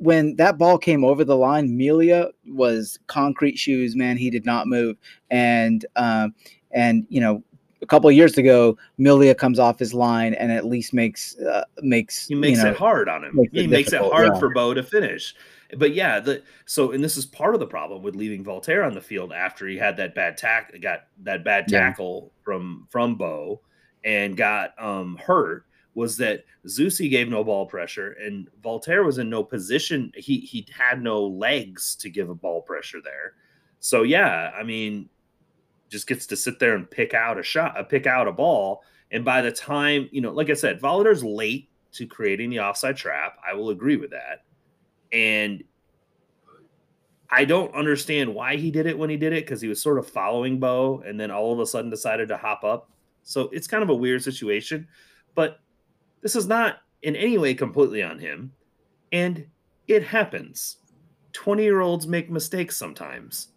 When that ball came over the line, Melia was concrete shoes, man. He did not move, and um, and you know, a couple of years ago, Melia comes off his line and at least makes uh, makes he makes you know, it hard on him. makes it He makes it hard yeah. for Bo to finish. But yeah, the so and this is part of the problem with leaving Walter on the field after he had that bad tack got that bad Yeah. tackle from from Bo and got um hurt was that Zusi gave no ball pressure and Walter was in no position. He he had no legs to give a ball pressure there. So yeah, I mean, just gets to sit there and pick out a shot, uh, pick out a ball. And by the time, you know, like I said, Voloder's late to creating the offside trap. I will agree with that. And I don't understand why he did it when he did it because he was sort of following Bo and then all of a sudden decided to hop up. So it's kind of a weird situation. But this is not in any way completely on him. And it happens. 20 year olds make mistakes sometimes.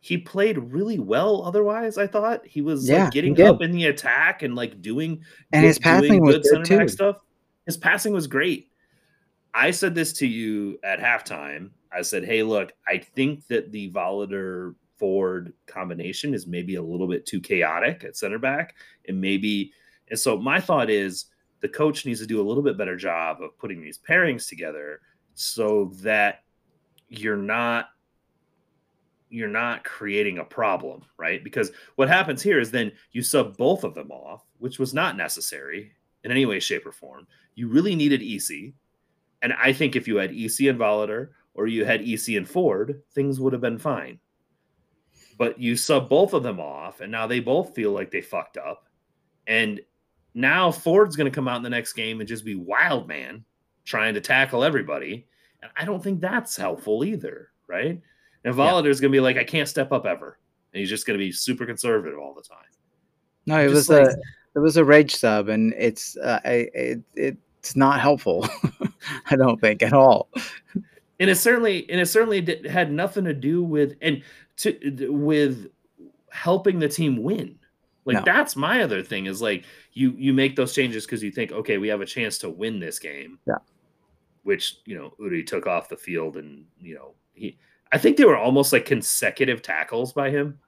He played really well otherwise, I thought. He was Yeah, like getting up in the attack and like doing and his doing passing was good center back stuff. His passing was great. I said this to you at halftime. I said, "Hey, look, I think that the Voloder Ford combination is maybe a little bit too chaotic at center back, and maybe." And so my thought is the coach needs to do a little bit better job of putting these pairings together so that you're not you're not creating a problem, right? Because what happens here is then you sub both of them off, which was not necessary in any way, shape, or form. You really needed EC. And I think if you had EC and Voloder or you had EC and Ford, things would have been fine. But you sub both of them off, and now they both feel like they fucked up. And now Ford's going to come out in the next game and just be wild man trying to tackle everybody. And I don't think that's helpful either, right? And Yeah. Going to be like, I can't step up ever. And he's just going to be super conservative all the time. No, it Just was like- a it was a rage sub, and it's uh, I, it, it's not helpful. I don't think at all. and it certainly and it certainly did, had nothing to do with and to with helping the team win like No. that's my other thing is like you you make those changes because you think okay we have a chance to win this game Yeah. which you know Uri took off the field and you know he i think they were almost like consecutive tackles by him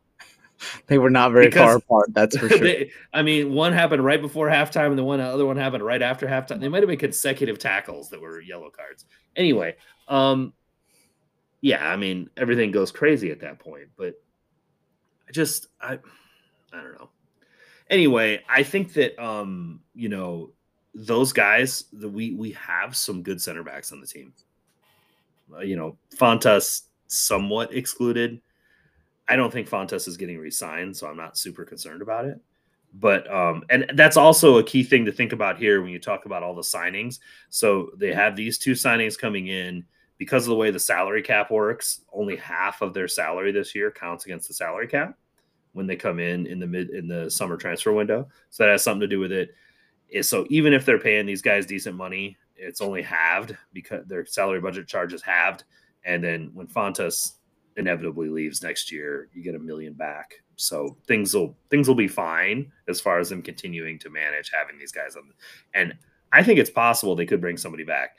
They were not very far apart. That's for sure. They- I mean, one happened right before halftime, and the one other one happened right after halftime. They might have been consecutive tackles that were yellow cards. Anyway, um, yeah, I mean, everything goes crazy at that point. But I just, I, I don't know. Anyway, I think that um, you know, those guys that we we have some good center backs on the team. Uh, you know, Fontas somewhat excluded. I don't think Fontas is getting re-signed, so I'm not super concerned about it. But um, and that's also a key thing to think about here when you talk about all the signings. So they have these two signings coming in because of the way the salary cap works. Only half of their salary this year counts against the salary cap when they come in in the mid in the summer transfer window. So that has something to do with it. Is so even if they're paying these guys decent money, it's only halved because their salary budget charge is halved. And then when Fontas inevitably leaves next year, you get a million back. So things will things will be fine as far as them continuing to manage having these guys on. And I think it's possible they could bring somebody back.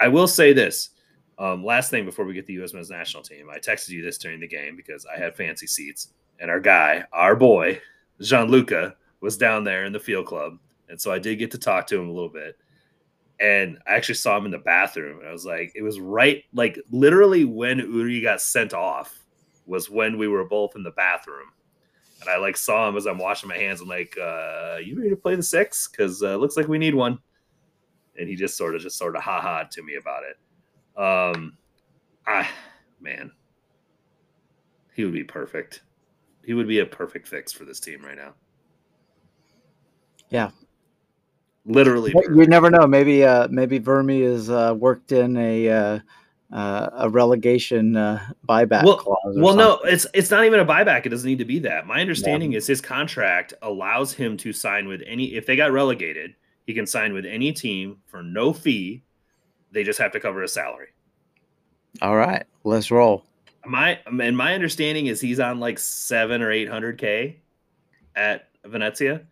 I will say this. Um, last thing before we get the U.S. men's national team, I texted you this during the game because I had fancy seats, and our guy, our boy, Gianluca, was down there in the field club, and so I did get to talk to him a little bit and I actually saw him in the bathroom. And I was like, it was right, like literally when Uri got sent off was when we were both in the bathroom. And I like saw him as I'm washing my hands. I'm like, uh, you ready to play the six? Because uh, looks like we need one. And he just sort of just sort of ha ha to me about it. Um, I man, he would be perfect. He would be a perfect fix for this team right now. Yeah. literally. You never know. Maybe uh, maybe Vermes uh, worked in a uh, uh, a relegation uh, buyback Well- clause. Well, no, it's it's not even a buyback. It doesn't need to be that. My understanding is his contract allows him to sign with any. If they got relegated, he can sign with any team for no fee, They just have to cover his salary. All right, let's roll. My and my understanding is he's on like seven or eight hundred k at Venezia,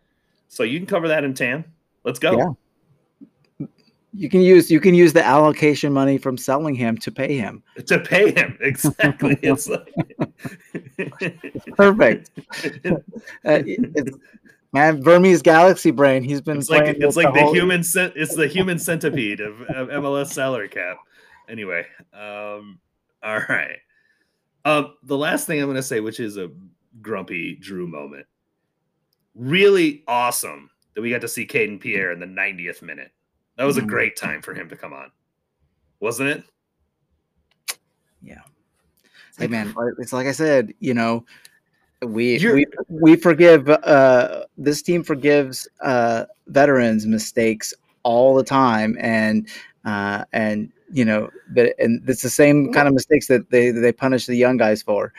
so you can cover that in TAM. Let's go. Yeah. You can use you can use the allocation money from selling him to pay him. To pay him exactly. it's like perfect. uh, it's, man, Vermes Galaxy Brain. He's been. It's like it's like the, the human. It's the human centipede of, of MLS salary cap. Anyway, um, all right. Um, the last thing I'm going to say, which is a grumpy Drew moment, really awesome that we got to see Kayden Pierre in the 90th minute. That was a mm-hmm. great time for him to come on, wasn't it? Yeah. Hey man, it's like I said, you know, we we we forgive uh this team forgives uh veterans mistakes all the time and uh and you know but and it's the same kind of mistakes that they they punish the young guys for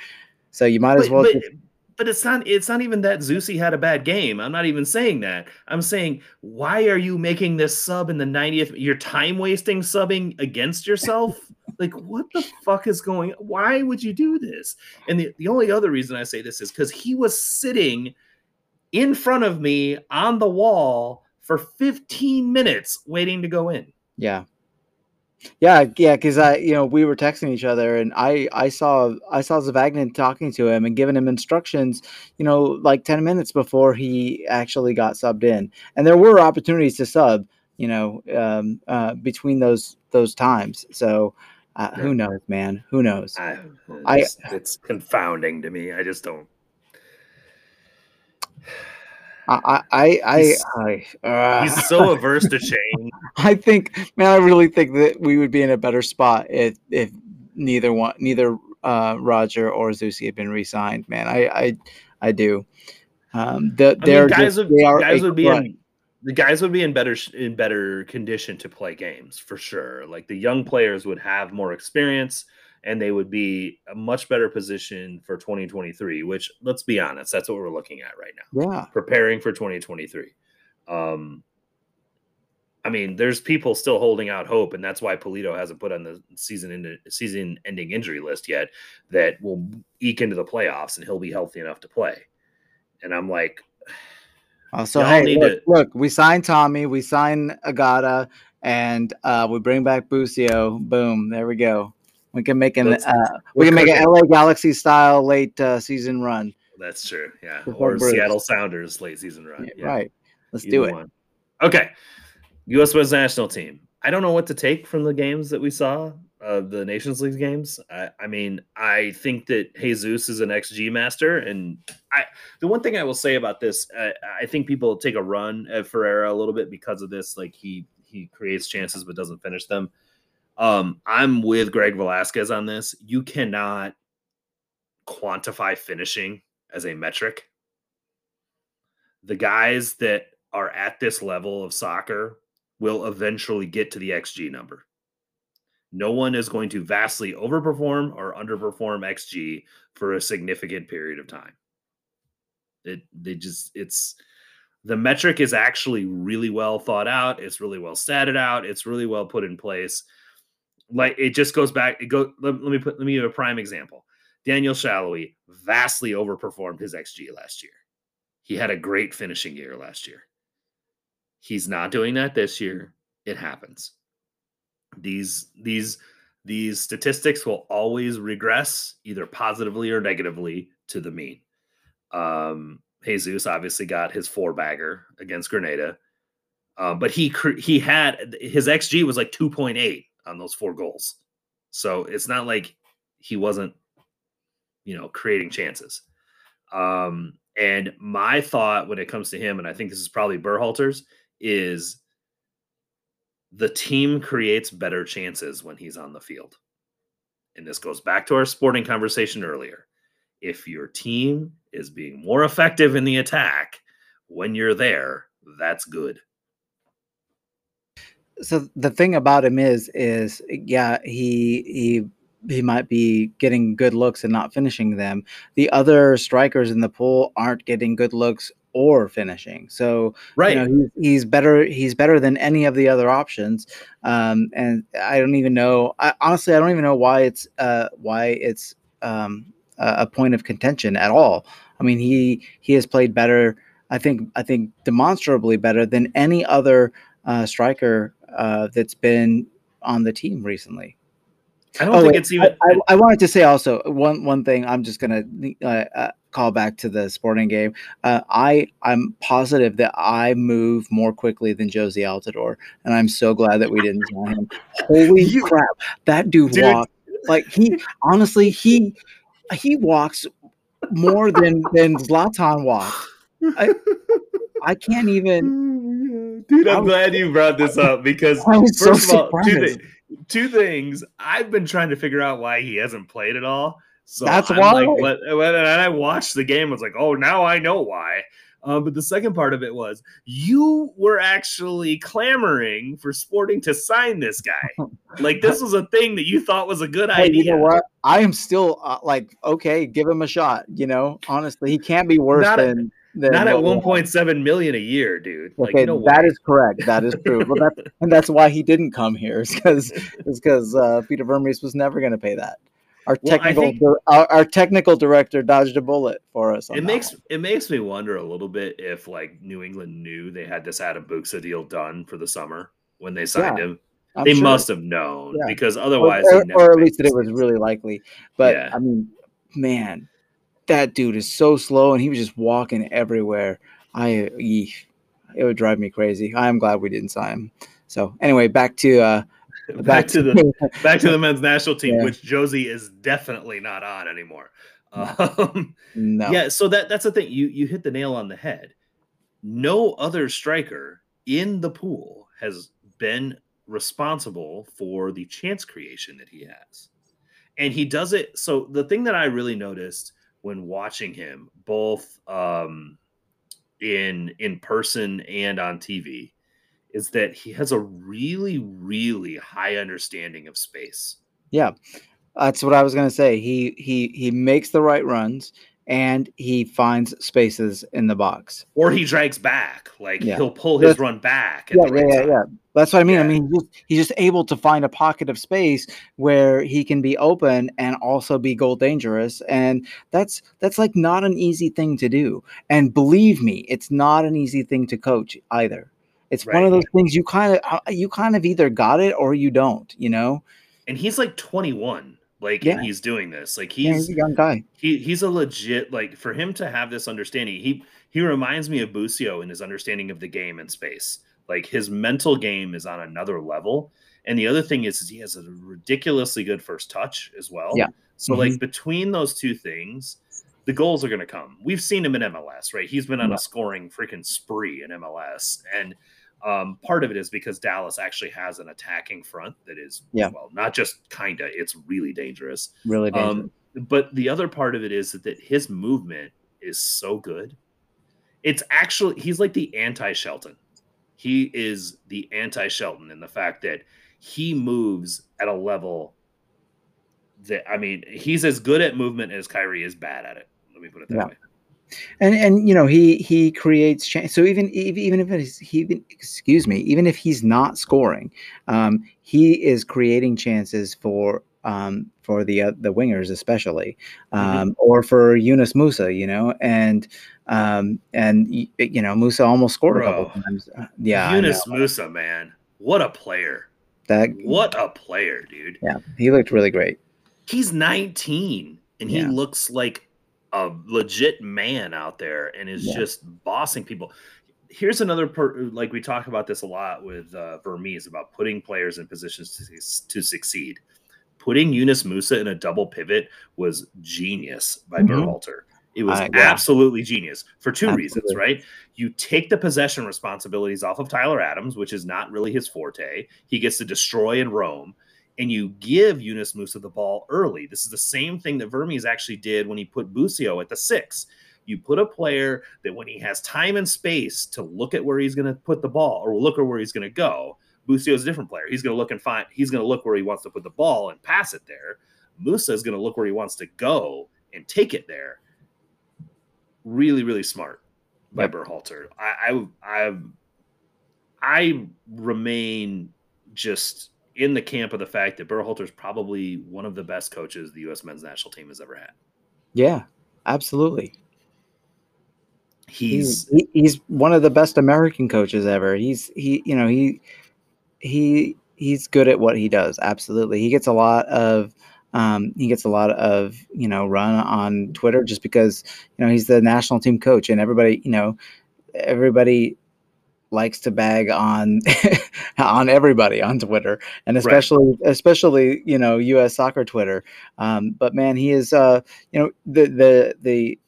so you might as well but, just, but it's not it's not even that Zusi had a bad game. I'm not even saying that. I'm saying why are you making this sub in the 90th? You're time wasting subbing against yourself. like what the fuck is going? Why would you do this? And the, the only other reason I say this is because he was sitting in front of me on the wall for 15 minutes waiting to go in. Yeah. Yeah, yeah, because I, you know, we were texting each other, and I, I saw, I saw Zavagnin talking to him and giving him instructions, you know, like ten minutes before he actually got subbed in, and there were opportunities to sub, you know, um, uh, between those those times. So, uh, who knows, man? Who knows? I, it's, I, it's confounding to me. I just don't. I, I, I, he's, I uh, he's so averse to change. I think, man, I really think that we would be in a better spot if if neither one, neither uh, Roger or Zusi had been re-signed. Man, I, I, I do. Um, the, I mean, guys just, would, guys would be in, the guys would be in better in better condition to play games for sure. Like the young players would have more experience and they would be a much better position for 2023 which let's be honest that's what we're looking at right now yeah preparing for 2023 um i mean there's people still holding out hope and that's why Pulido hasn't put on the season into season ending injury list yet that will eke into the playoffs and he'll be healthy enough to play and i'm like uh, so hey look, to... look, we sign Thommy we sign Agada and uh, we bring back Busio. Boom, there we go. We can make an uh, we can make an LA Galaxy style late uh, season run. That's true. Yeah, or Bruce. Seattle Sounders late season run. Yeah, yeah. Right. Let's Either do it. One. Okay. U.S. Men's national team. I don't know what to take from the games that we saw, uh, the Nations League games. I, I, mean, I think that Jesus is an XG master, and I the one thing I will say about this, I, I think people take a run at Ferreira a little bit because of this. Like he he creates chances but doesn't finish them. Um, I'm with Greg Velasquez on this. You cannot quantify finishing as a metric. The guys that are at this level of soccer will eventually get to the XG number. No one is going to vastly overperform or underperform XG for a significant period of time. It they just it's the metric is actually really well thought out. It's really well statted out. It's really well put in place like it just goes back. It go. Let, let me put. Let me give a prime example. Daniel Salloi vastly overperformed his xG last year. He had a great finishing year last year. He's not doing that this year. It happens. These these these statistics will always regress either positively or negatively to the mean. Um, Jesus obviously got his four bagger against Grenada, um, but he he had his xG was like two point eight on those four goals. So it's not like he wasn't, you know, creating chances. Um, and my thought when it comes to him, and I think this is probably Berhalter's, is the team creates better chances when he's on the field. And this goes back to our sporting conversation earlier. If your team is being more effective in the attack when you're there, that's good so the thing about him is is yeah he he he might be getting good looks and not finishing them. The other strikers in the pool aren't getting good looks or finishing. So right, you know, he's, he's, better. He's better than any of the other options. Um, and I don't even know. I, honestly, I don't even know why it's uh, why it's um, a point of contention at all. I mean, he he has played better. I think I think demonstrably better than any other uh, striker uh, that's been on the team recently. I don't oh, think wait, it's even. I, I, I, wanted to say also one one thing. I'm just gonna uh, uh, call back to the sporting game. Uh, I I'm positive that I move more quickly than Jozy Altidore, and I'm so glad that we didn't sign him. Holy you, crap, that dude, dude walked like he honestly he he walks more than than Zlatan walked. I, I can't even. Dude, I'm glad you brought this up because first so of all, two, th- two, things. I've been trying to figure out why he hasn't played at all. So that's I'm why. Like, what, when I watched the game, I was like, oh, now I know why. Um, but the second part of it was you were actually clamoring for Sporting to sign this guy. like this was a thing that you thought was a good hey, idea. You know what? I am still uh, like, okay, give him a shot. You know, honestly, he can't be worse Not than. Not at 1.7 million a year, dude. Like, okay, no that is correct. That is true. well, that's, and that's why he didn't come here. Is because is because uh, Peter Vermes was never going to pay that. Our well, technical think, our, our, technical director dodged a bullet for us. It makes one. it makes me wonder a little bit if like New England knew they had this Adam Buksa deal done for the summer when they signed yeah, him. I'm they sure. must have known yeah. because otherwise, or, or, or at least that it was really likely. But yeah. I mean, man, that dude is so slow and he was just walking everywhere. I it would drive me crazy. I am glad we didn't sign him. So anyway, back to uh back, back to the back to the men's national team, yeah. which Jozy is definitely not on anymore. Um, no. Yeah, so that that's the thing. You you hit the nail on the head. No other striker in the pool has been responsible for the chance creation that he has. And he does it so the thing that I really noticed when watching him, both um, in in person and on TV, is that he has a really, really high understanding of space. Yeah, that's what I was going to say. He he he makes the right runs and he finds spaces in the box. Or he drags back, like yeah. he'll pull his That's, run back. Yeah, yeah, yeah, yeah, That's what I mean. Yeah. I mean, he's just, he's just able to find a pocket of space where he can be open and also be goal dangerous, and that's that's like not an easy thing to do. And believe me, it's not an easy thing to coach either. It's right. one of those things you kind of uh, you kind of either got it or you don't, you know. And he's like 21 like yeah. he's doing this like he's, yeah, he's, a young guy. he, he's a legit like for him to have this understanding he he reminds me of Busio in his understanding of the game and space. Like his mental game is on another level. And the other thing is, is he has a ridiculously good first touch as well. Yeah. So mm-hmm. like between those two things the goals are going to come. We've seen him in mls right? He's been on yeah. a scoring freaking spree in mls and um, part of it is because Dallas actually has an attacking front that is, yeah. well, not just kind of, it's really dangerous. Really um, dangerous. Um, but the other part of it is that, that his movement is so good. It's actually, he's like the anti Shelton. He is the anti Shelton in the fact that he moves at a level that, I mean, he's as good at movement as Khiry is bad at it. Let me put it that yeah. way and and you know he he creates change. So even even if it's he even excuse me, even if he's not scoring, um, he is creating chances for um, for the uh, the wingers especially, mm-hmm. um, mm-hmm. or for Yunus Musah, you know, and um, and you know Musah almost scored Bro, a couple times. Uh, yeah, Yunus Musah, man, what a player! That what a player, dude. Yeah, he looked really great. He's 19 and he yeah. looks like a legit man out there and is yeah. just bossing people. Here's another per, like we talk about this a lot with uh, Vermes about putting players in positions to, to succeed. Putting Yunus Musah in a double pivot was genius by mm-hmm. Berhalter. It was uh, yeah. absolutely genius for two absolutely. reasons, right? You take the possession responsibilities off of Tyler Adams, which is not really his forte. He gets to destroy and roam and you give Yunus Musah the ball early. This is the same thing that Vermes actually did when he put Busio at the six. You put a player that when he has time and space to look at where he's going to put the ball or look at where he's going to go, Busio is a different player. He's going to look and find, he's going to look where he wants to put the ball and pass it there. Musah is going to look where he wants to go and take it there. Really, really smart by yep. Berhalter. I, I, I, I remain just in the camp of the fact that Berhalter is probably one of the best coaches the U.S. men's national team has ever had. Yeah, absolutely. He's he's, he's one of the best American coaches ever. He's he you know he he he's good at what he does. Absolutely, he gets a lot of um, he gets a lot of you know run on Twitter just because you know he's the national team coach and everybody you know everybody likes to bag on on everybody on Twitter and especially right. especially you know U.S. soccer Twitter. Um, but man, he is uh, you know the the the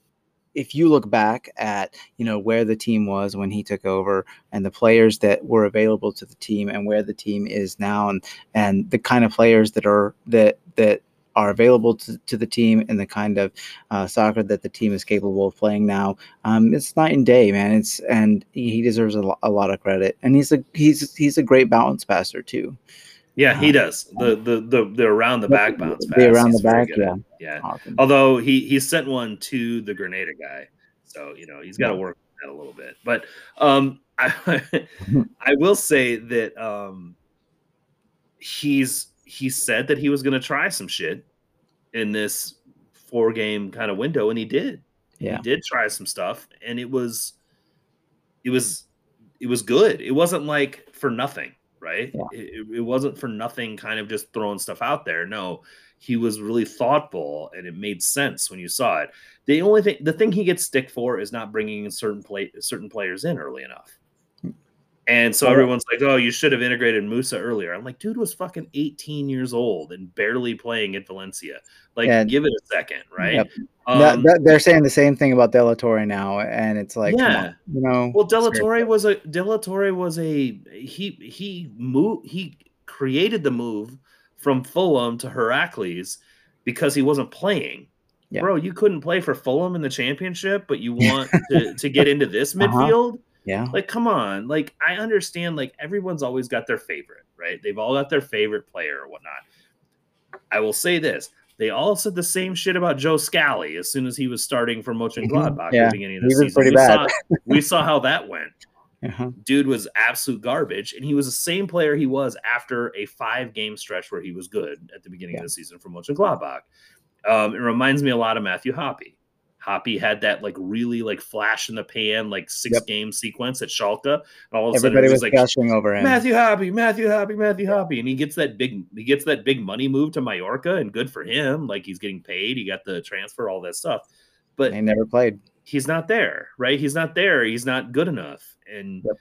if you look back at you know where the team was when he took over and the players that were available to the team and where the team is now and and the kind of players that are that that are available to, to the team and the kind of uh, soccer that the team is capable of playing now. Um, it's night and day, man. It's and he deserves a, a, lot of credit. And he's a he's he's a great bounce passer too. Yeah, he um, does the the the, the around the back bounce pass. The around the back, yeah, yeah. Awesome. Although he he sent one to the Grenada guy, so you know he's got to yeah. work that a little bit. But um, I I will say that um, he's he said that he was going to try some shit in this four game kind of window, and he did. Yeah, he did try some stuff, and it was, it was, it was good. It wasn't like for nothing, right? Yeah. It, it wasn't for nothing, kind of just throwing stuff out there. No, he was really thoughtful, and it made sense when you saw it. The only thing, the thing he gets stick for is not bringing certain play certain players in early enough. And so everyone's like, "Oh, you should have integrated Musah earlier." I'm like, "Dude was fucking 18 years old and barely playing at Valencia. Like, yeah. give it a second, right?" Yep. Um, they're saying the same thing about De La Torre now, and it's like, yeah, on, you know. Well, De La Torre was a De La Torre was a he he moved he created the move from Fulham to Heracles because he wasn't playing. Bro, you couldn't play for Fulham in the championship, but you want to, to get into this uh-huh. midfield. Uh-huh yeah. Like, come on. Like, I understand, like, everyone's always got their favorite, right? They've all got their favorite player or whatnot. I will say this. They all said the same shit about Joe Scally as soon as he was starting for Mönchengladbach mm-hmm. yeah. at the beginning of the season. Pretty we, bad. Saw, we saw how that went. Uh-huh. Dude was absolute garbage, and he was the same player he was after a five-game stretch where he was good at the beginning yeah. of the season for Mönchengladbach. Um, it reminds me a lot of Matthew Hoppe. Hoppe had that like really like flash in the pan like six yep. game sequence at Schalke. And all of a Everybody sudden was, was like gushing over him. Matthew Hoppe, Matthew Hoppe, Matthew Hoppe, and he gets that big he gets that big money move to Mallorca, and good for him. Like he's getting paid, he got the transfer, all that stuff. But he never played. He's not there, right? He's not there. He's not good enough, and. Yep.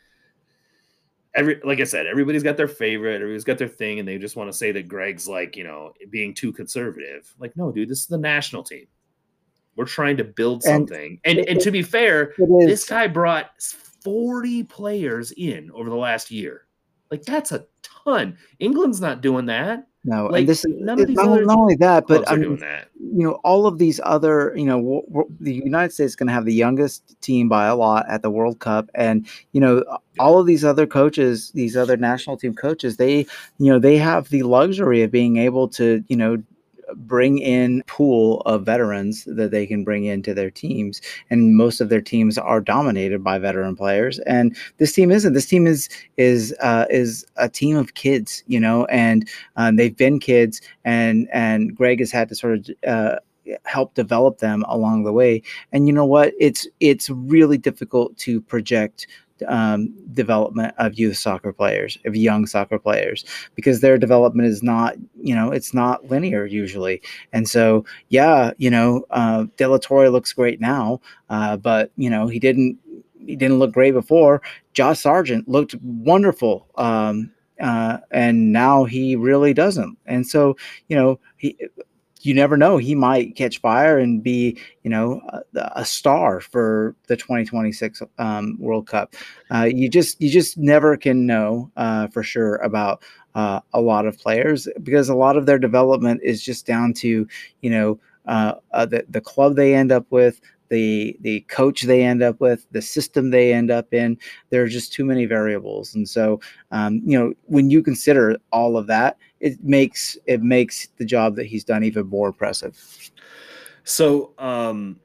Every like I said, everybody's got their favorite, everybody's got their thing, and they just want to say that Greg's like, you know, being too conservative. Like, no, dude, this is the national team we're trying to build something. And and, and to be fair, this guy brought 40 players in over the last year. Like that's a ton. England's not doing that. No, like, and this is none of these not, not only that, but I mean, you know, all of these other, you know, w- w- the United States is going to have the youngest team by a lot at the World Cup, and you know, all of these other coaches, these other national team coaches, they, you know, they have the luxury of being able to, you know, bring in pool of veterans that they can bring into their teams. And most of their teams are dominated by veteran players. And this team isn't. This team is is uh, is a team of kids you know and um, they've been kids and and greg has had to sort of uh, help develop them along the way. And you know what? It's it's really difficult to project um, development of youth soccer players, of young soccer players, because their development is not, you know, it's not linear usually. And so, yeah, you know, uh, De La Torre looks great now, uh, but you know, he didn't, he didn't look great before. Josh Sargent looked wonderful. Um, uh, and now he really doesn't. And so, you know, he, you never know. He might catch fire and be, you know, a, a star for the 2026 um, World Cup. Uh, you just you just never can know uh, for sure about uh, a lot of players because a lot of their development is just down to, you know, uh, uh, the the club they end up with, the the coach they end up with, the system they end up in. There are just too many variables, and so um, you know when you consider all of that, it makes it makes the job that he's done even more impressive. So um,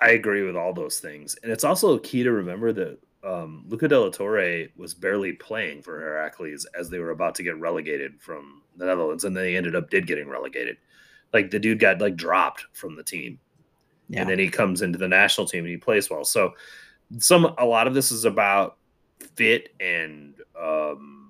I agree with all those things, and it's also key to remember that um, Luca de la Torre was barely playing for Heracles as they were about to get relegated from the Netherlands, and they ended up did getting relegated. Like the dude got like dropped from the team, yeah. and then he comes into the national team and he plays well. So some a lot of this is about fit and um,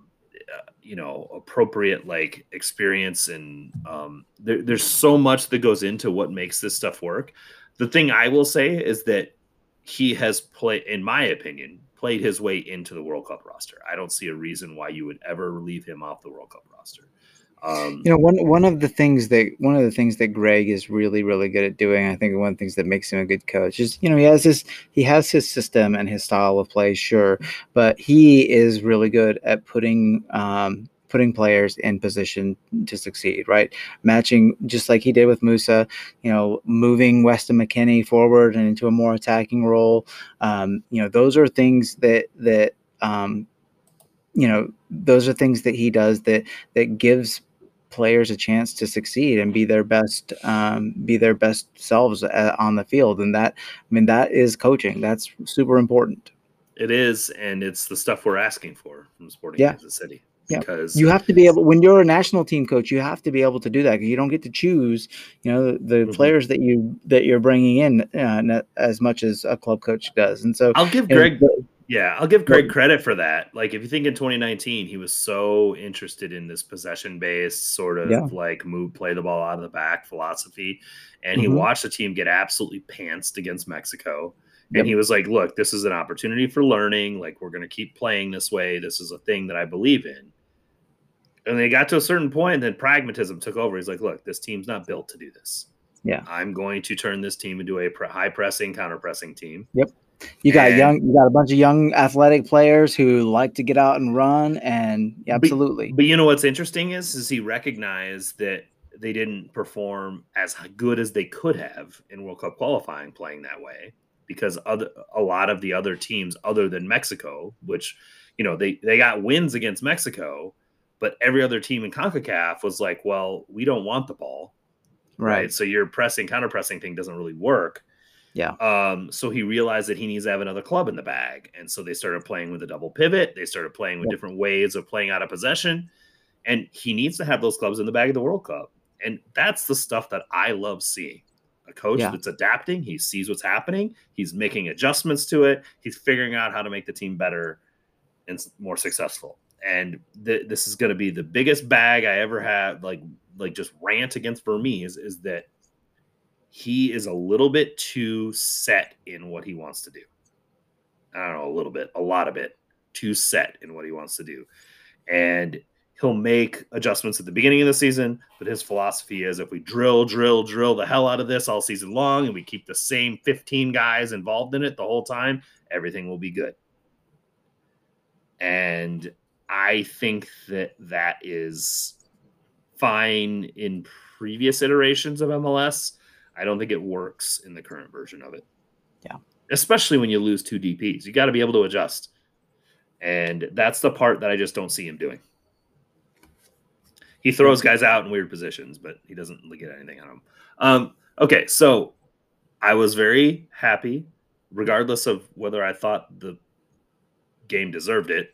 you know appropriate like experience and um, there, there's so much that goes into what makes this stuff work. The thing I will say is that he has played, in my opinion, played his way into the World Cup roster. I don't see a reason why you would ever leave him off the World Cup roster. Um, you know, one one of the things that one of the things that Greg is really really good at doing, I think one of the things that makes him a good coach is, you know, he has his he has his system and his style of play, sure, but he is really good at putting um, putting players in position to succeed, right? Matching just like he did with Musah, you know, moving Weston McKennie forward and into a more attacking role. Um, you know, those are things that that um, you know, those are things that he does that that gives players a chance to succeed and be their best um, be their best selves uh, on the field and that i mean that is coaching that's super important it is and it's the stuff we're asking for from sporting yeah. kansas city yeah. because you have to be able when you're a national team coach you have to be able to do that you don't get to choose you know the, the mm-hmm. players that you that you're bringing in uh, as much as a club coach does and so i'll give greg know, yeah, I'll give Greg credit for that. Like, if you think in 2019, he was so interested in this possession based sort of yeah. like move, play the ball out of the back philosophy. And mm-hmm. he watched the team get absolutely pantsed against Mexico. Yep. And he was like, look, this is an opportunity for learning. Like, we're going to keep playing this way. This is a thing that I believe in. And they got to a certain point, and then pragmatism took over. He's like, look, this team's not built to do this. Yeah. I'm going to turn this team into a high pressing, counter pressing team. Yep you got and, young, you got a bunch of young athletic players who like to get out and run, and absolutely. But, but you know what's interesting is, is he recognized that they didn't perform as good as they could have in World Cup qualifying playing that way because other a lot of the other teams other than Mexico, which you know they they got wins against Mexico, but every other team in CONCACAF was like, well, we don't want the ball. Right. right? So your pressing counter pressing thing doesn't really work. Yeah. Um, so he realized that he needs to have another club in the bag. And so they started playing with a double pivot. They started playing with yep. different ways of playing out of possession. And he needs to have those clubs in the bag of the World Cup. And that's the stuff that I love seeing. A coach yeah. that's adapting, he sees what's happening, he's making adjustments to it, he's figuring out how to make the team better and more successful. And th- this is going to be the biggest bag I ever had, like like just rant against Vermes is that he is a little bit too set in what he wants to do. I don't know, a little bit, a lot of it, too set in what he wants to do. And he'll make adjustments at the beginning of the season, but his philosophy is if we drill, drill, drill the hell out of this all season long and we keep the same 15 guys involved in it the whole time, everything will be good. And I think that that is fine in previous iterations of MLS I don't think it works in the current version of it. Yeah. Especially when you lose two DPs. You got to be able to adjust. And that's the part that I just don't see him doing. He throws guys out in weird positions, but he doesn't get anything on them. Um, okay, so I was very happy, regardless of whether I thought the game deserved it,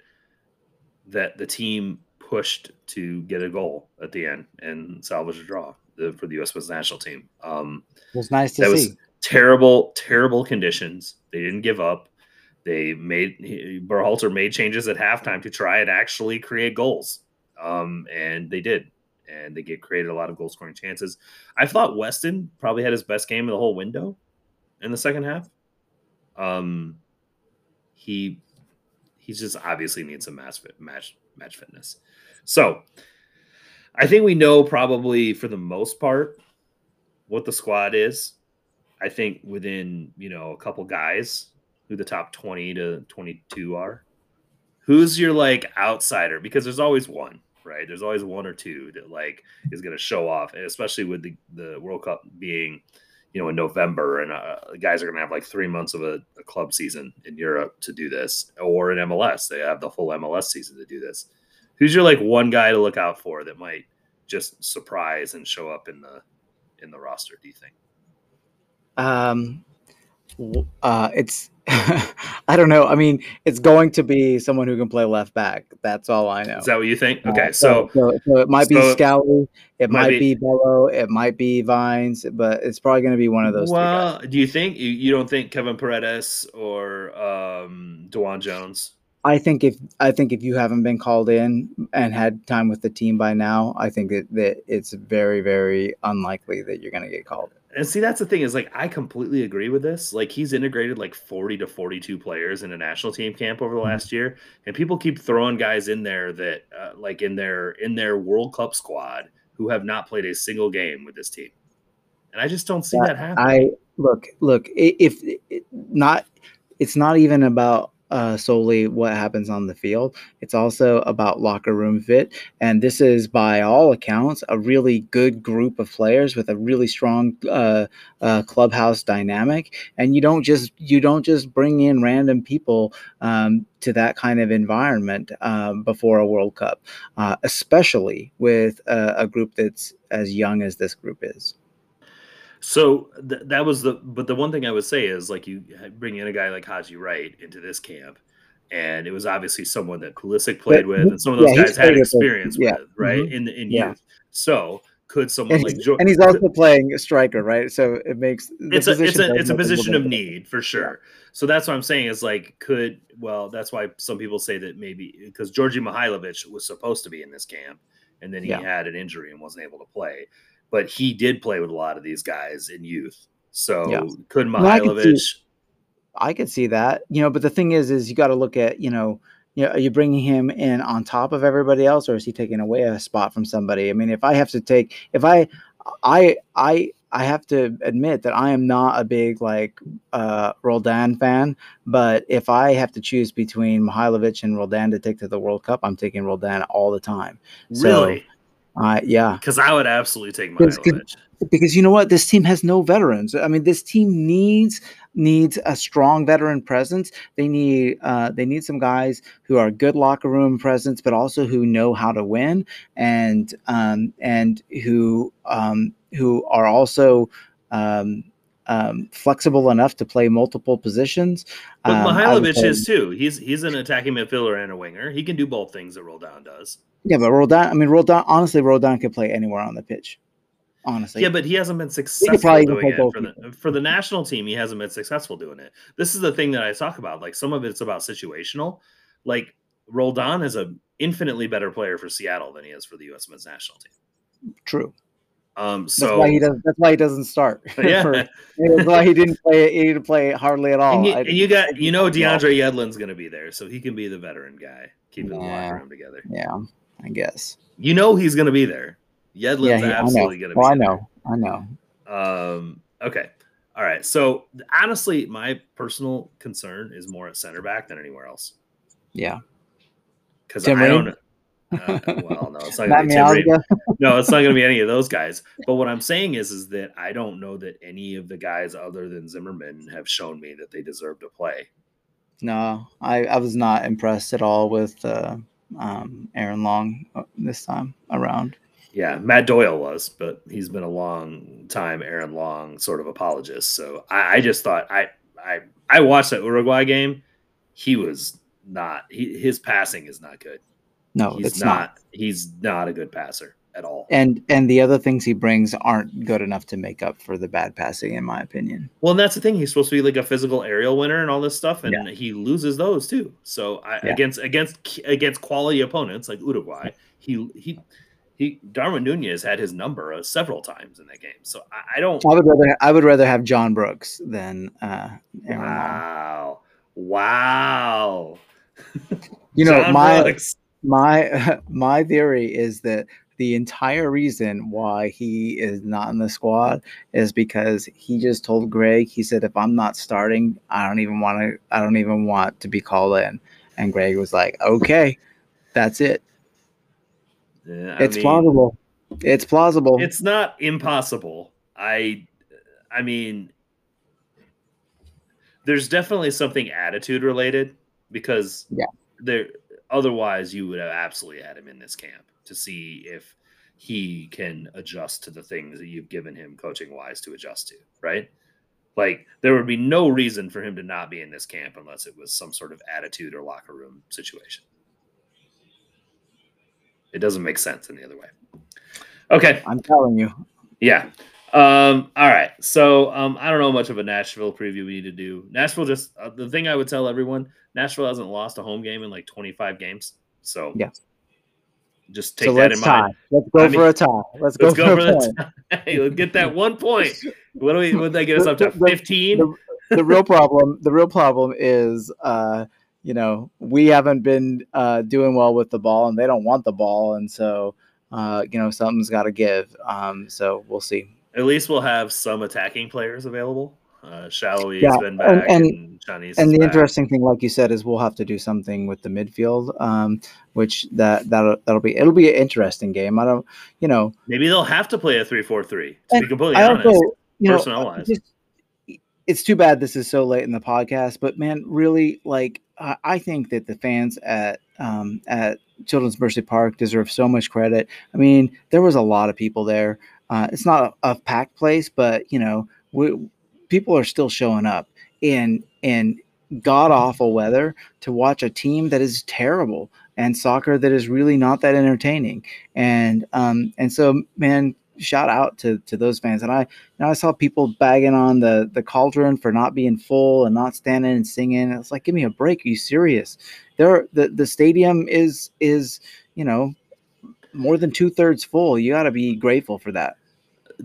that the team pushed to get a goal at the end and salvage a draw the, for the U.S. men's national team. Um, it was nice to see. Was terrible, terrible conditions. They didn't give up. They made Berhalter made changes at halftime to try and actually create goals, um, and they did. And they get created a lot of goal scoring chances. I thought Weston probably had his best game of the whole window in the second half. Um, he he just obviously needs some match match match fitness. So I think we know probably for the most part what the squad is. I think within, you know, a couple guys who the top 20 to 22 are. Who's your like outsider? Because there's always one, right? There's always one or two that like is going to show off, and especially with the, the World Cup being, you know, in November, and uh, guys are going to have like three months of a, a club season in Europe to do this, or in MLS, they have the full MLS season to do this Who's your like one guy to look out for that might just surprise and show up in the in the roster? Do you think? Um, uh, it's I don't know. I mean, it's going to be someone who can play left back. That's all I know. Is that what you think? Okay, uh, so, so, so it might so be Scally, it might, be, be Bello, it might be Vines, but it's probably going to be one of those. Well, do you think you, you don't think Kevin Paredes or um, DeJuan Jones? I think if I think if you haven't been called in and had time with the team by now, I think that, that it's very very unlikely that you're going to get called. And see that's the thing is like i completely agree with this. Like he's integrated like 40 to 42 players in a national team camp over the mm-hmm. last year and people keep throwing guys in there that uh, like in their in their world cup squad who have not played a single game with this team. And i just don't see that happen i look look if, if not it's not even about uh, solely what happens on the field. It's also about locker room fit. And this is, by all accounts, a really good group of players with a really strong uh, uh, clubhouse dynamic. And you don't just you don't just bring in random people um, to that kind of environment um, before a World Cup, uh, especially with a, a group that's as young as this group is. So th- that was the, but the one thing I would say is like you bring in a guy like Haji Wright into this camp, and it was obviously someone that Pulisic played with, and some of those yeah, guys had experience with, yeah. right? Mm-hmm. In in yeah. youth. So could someone and like and he's also playing a striker, right? So it makes it's a it's a it's a position of need for sure. So that's what I'm saying is like could well that's why some people say that maybe because Djordje Mihailovic was supposed to be in this camp and then he had an injury and wasn't able to play but he did play with a lot of these guys in youth. So yeah. could Mihailovic? I, could see that, you know. But the thing is, is you got to look at, you know, you know, are you bringing him in on top of everybody else, or is he taking away a spot from somebody? I mean, if I have to take, if I, I, I, I have to admit that I am not a big like uh, Roldan fan, but if I have to choose between Mihailovic and Roldan to take to the World Cup, I'm taking Roldan all the time. Really? So, uh, yeah, because I would absolutely take Mihailovic. Because you know what, this team has no veterans. I mean, this team needs needs a strong veteran presence. They need uh, they need some guys who are good locker room presence, but also who know how to win and um, and who um, who are also um, um, flexible enough to play multiple positions. But um, Mihailovic is too. He's he's an attacking midfielder and a winger. He can do both things that Roldan does. Yeah, but Roldan. I mean, Roldan. Honestly, Roldan can play anywhere on the pitch. Honestly. Yeah, but he hasn't been successful doing it for the, for the national team. He hasn't been successful doing it. This is the thing that I talk about. Like some of it's about situational. Like Roldan is a infinitely better player for Seattle than he is for the U.S. men's national team. True. Um, so that's why he doesn't. That's why he doesn't start. Yeah, for, that's why he didn't play. He didn't play hardly at all. And you, and you got, you know, DeAndre Yedlin's going to be there, so he can be the veteran guy, keeping yeah, the locker room together. Yeah, I guess. You know, he's going to be there. Yedlin's yeah, absolutely going to be. Well, I know. I know. Um. Okay. All right. So honestly, my personal concern is more at center back than anywhere else. Yeah. Because I don't. Uh, well, no, it's not going to be No, it's not going to be any of those guys. But what I'm saying is, is that I don't know that any of the guys other than Zimmerman have shown me that they deserve to play. No, I, I was not impressed at all with uh, um, Aaron Long uh, this time around. Yeah, Matt Doyle was, but he's been a long time Aaron Long sort of apologist. So I, I just thought I I I watched that Uruguay game. He was not. He, his passing is not good. No, he's it's not, not. He's not a good passer at all. And and the other things he brings aren't good enough to make up for the bad passing, in my opinion. Well, and that's the thing. He's supposed to be like a physical aerial winner and all this stuff, and yeah. he loses those too. So I, yeah. against against against quality opponents like Uruguay, he he he Darwin Nunez had his number uh, several times in that game. So I, I, don't. I would rather I would rather have John Brooks than uh, Aaron Wow! Wow! you know John my Brooks my my theory is that the entire reason why he is not in the squad is because he just told Greg he said if I'm not starting I don't even want to I don't even want to be called in. And Greg was like okay that's it. Yeah, it's mean, plausible. It's plausible. It's not impossible. I I mean there's definitely something attitude related because yeah. there Otherwise, you would have absolutely had him in this camp to see if he can adjust to the things that you've given him coaching wise to adjust to, right? Like there would be no reason for him to not be in this camp unless it was some sort of attitude or locker room situation. It doesn't make sense any other way. Okay. I'm telling you. Yeah. Um, all right. So um, I don't know much of a Nashville preview we need to do. Nashville just uh, the thing I would tell everyone: Nashville hasn't lost a home game in like 25 games. So yeah, just take so that in tie. mind. Let's go I for a tie. Let's, let's go, go, for, for the tie. Hey, let's get that one point. What do we? What they get us up to? 15. The, the, the real problem. The real problem is. uh you know, we haven't been uh, doing well with the ball, and they don't want the ball, and so uh, you know something's got to give. Um, so we'll see. At least we'll have some attacking players available. Uh, Salloi's yeah, been back, and, and, and, and the back. interesting thing, like you said, is we'll have to do something with the midfield, um, which that that'll that'll be it'll be an interesting game. I don't, you know, maybe they'll have to play a three four three. To be completely I honest, also, you personnel know, wise. it's too bad this is so late in the podcast, but man, really, like I think that the fans at um, at Children's Mercy Park deserve so much credit. I mean, there was a lot of people there. Uh, it's not a, a, packed place, but you know, we, people are still showing up in in god awful weather to watch a team that is terrible and soccer that is really not that entertaining. And um, and so, man, shout out to to those fans. And I you know, I saw people bagging on the the cauldron for not being full and not standing and singing. It's like, give me a break. Are you serious? There, the the stadium is is you know more than two thirds full. You got to be grateful for that.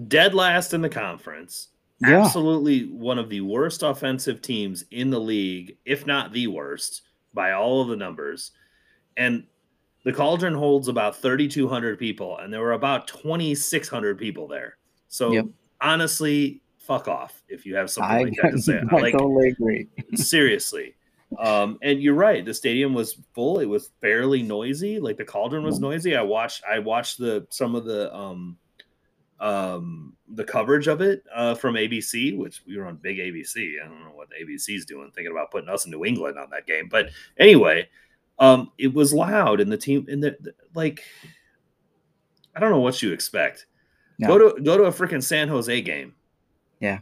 Dead last in the conference. Yeah. Absolutely one of the worst offensive teams in the league, if not the worst, by all of the numbers. And the Cauldron holds about 3,200 people, and there were about 2,600 people there. So yep. honestly, fuck off if you have something I, like that to say. I like, totally agree. seriously. Um, and you're right. The stadium was full. It was fairly noisy. Like the Cauldron was noisy. I watched. I watched the some of the um, um, the coverage of it uh, from ABC, which we were on big ABC. I don't know what the ABC's doing, thinking about putting us in New England on that game. But anyway, um, it was loud, and the team, and the, the like, I don't know what you expect. No. Go to go to a freaking San Jose game. Yeah,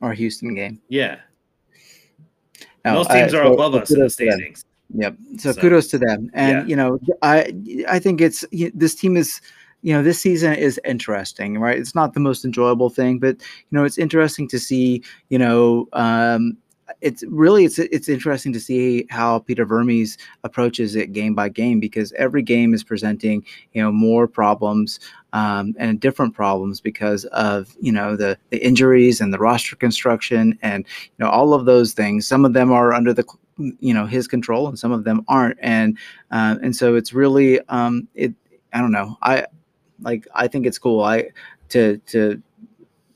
or a Houston game. Yeah. No, Most teams are so above us in the standings. Yep. So, so, kudos to them, and yeah. you know, I I think it's this team is you know this season is interesting right? It's not the most enjoyable thing but you know it's interesting to see you know um, it's really it's it's interesting to see how Peter Vermes approaches it game by game because every game is presenting you know more problems um, and different problems because of you know the the injuries and the roster construction and you know all of those things. Some of them are under the you know his control and some of them aren't. And uh, and so it's really um, it I don't know. I like I think it's cool I to to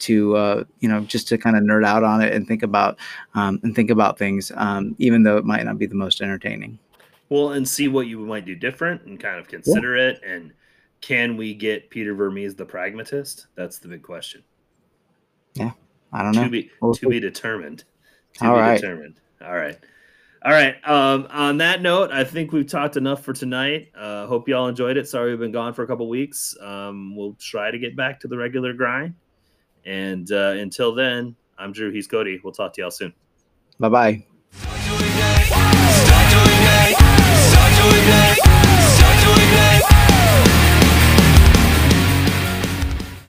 to uh, you know just to kind of nerd out on it and think about um, and think about things, um, even though it might not be the most entertaining. Well, and see what you might do different and kind of consider yeah. it. And can we get Peter Vermes the pragmatist? That's the big question. Yeah, I don't know. To be to be determined. To All be right. determined. All right. All right. Um, on that note, I think we've talked enough for tonight. Uh, hope you all enjoyed it. Sorry we've been gone for a couple weeks. Um, we'll try to get back to the regular grind. And uh, until then, I'm Drew. He's Cody. We'll talk to y'all soon. Bye bye. Start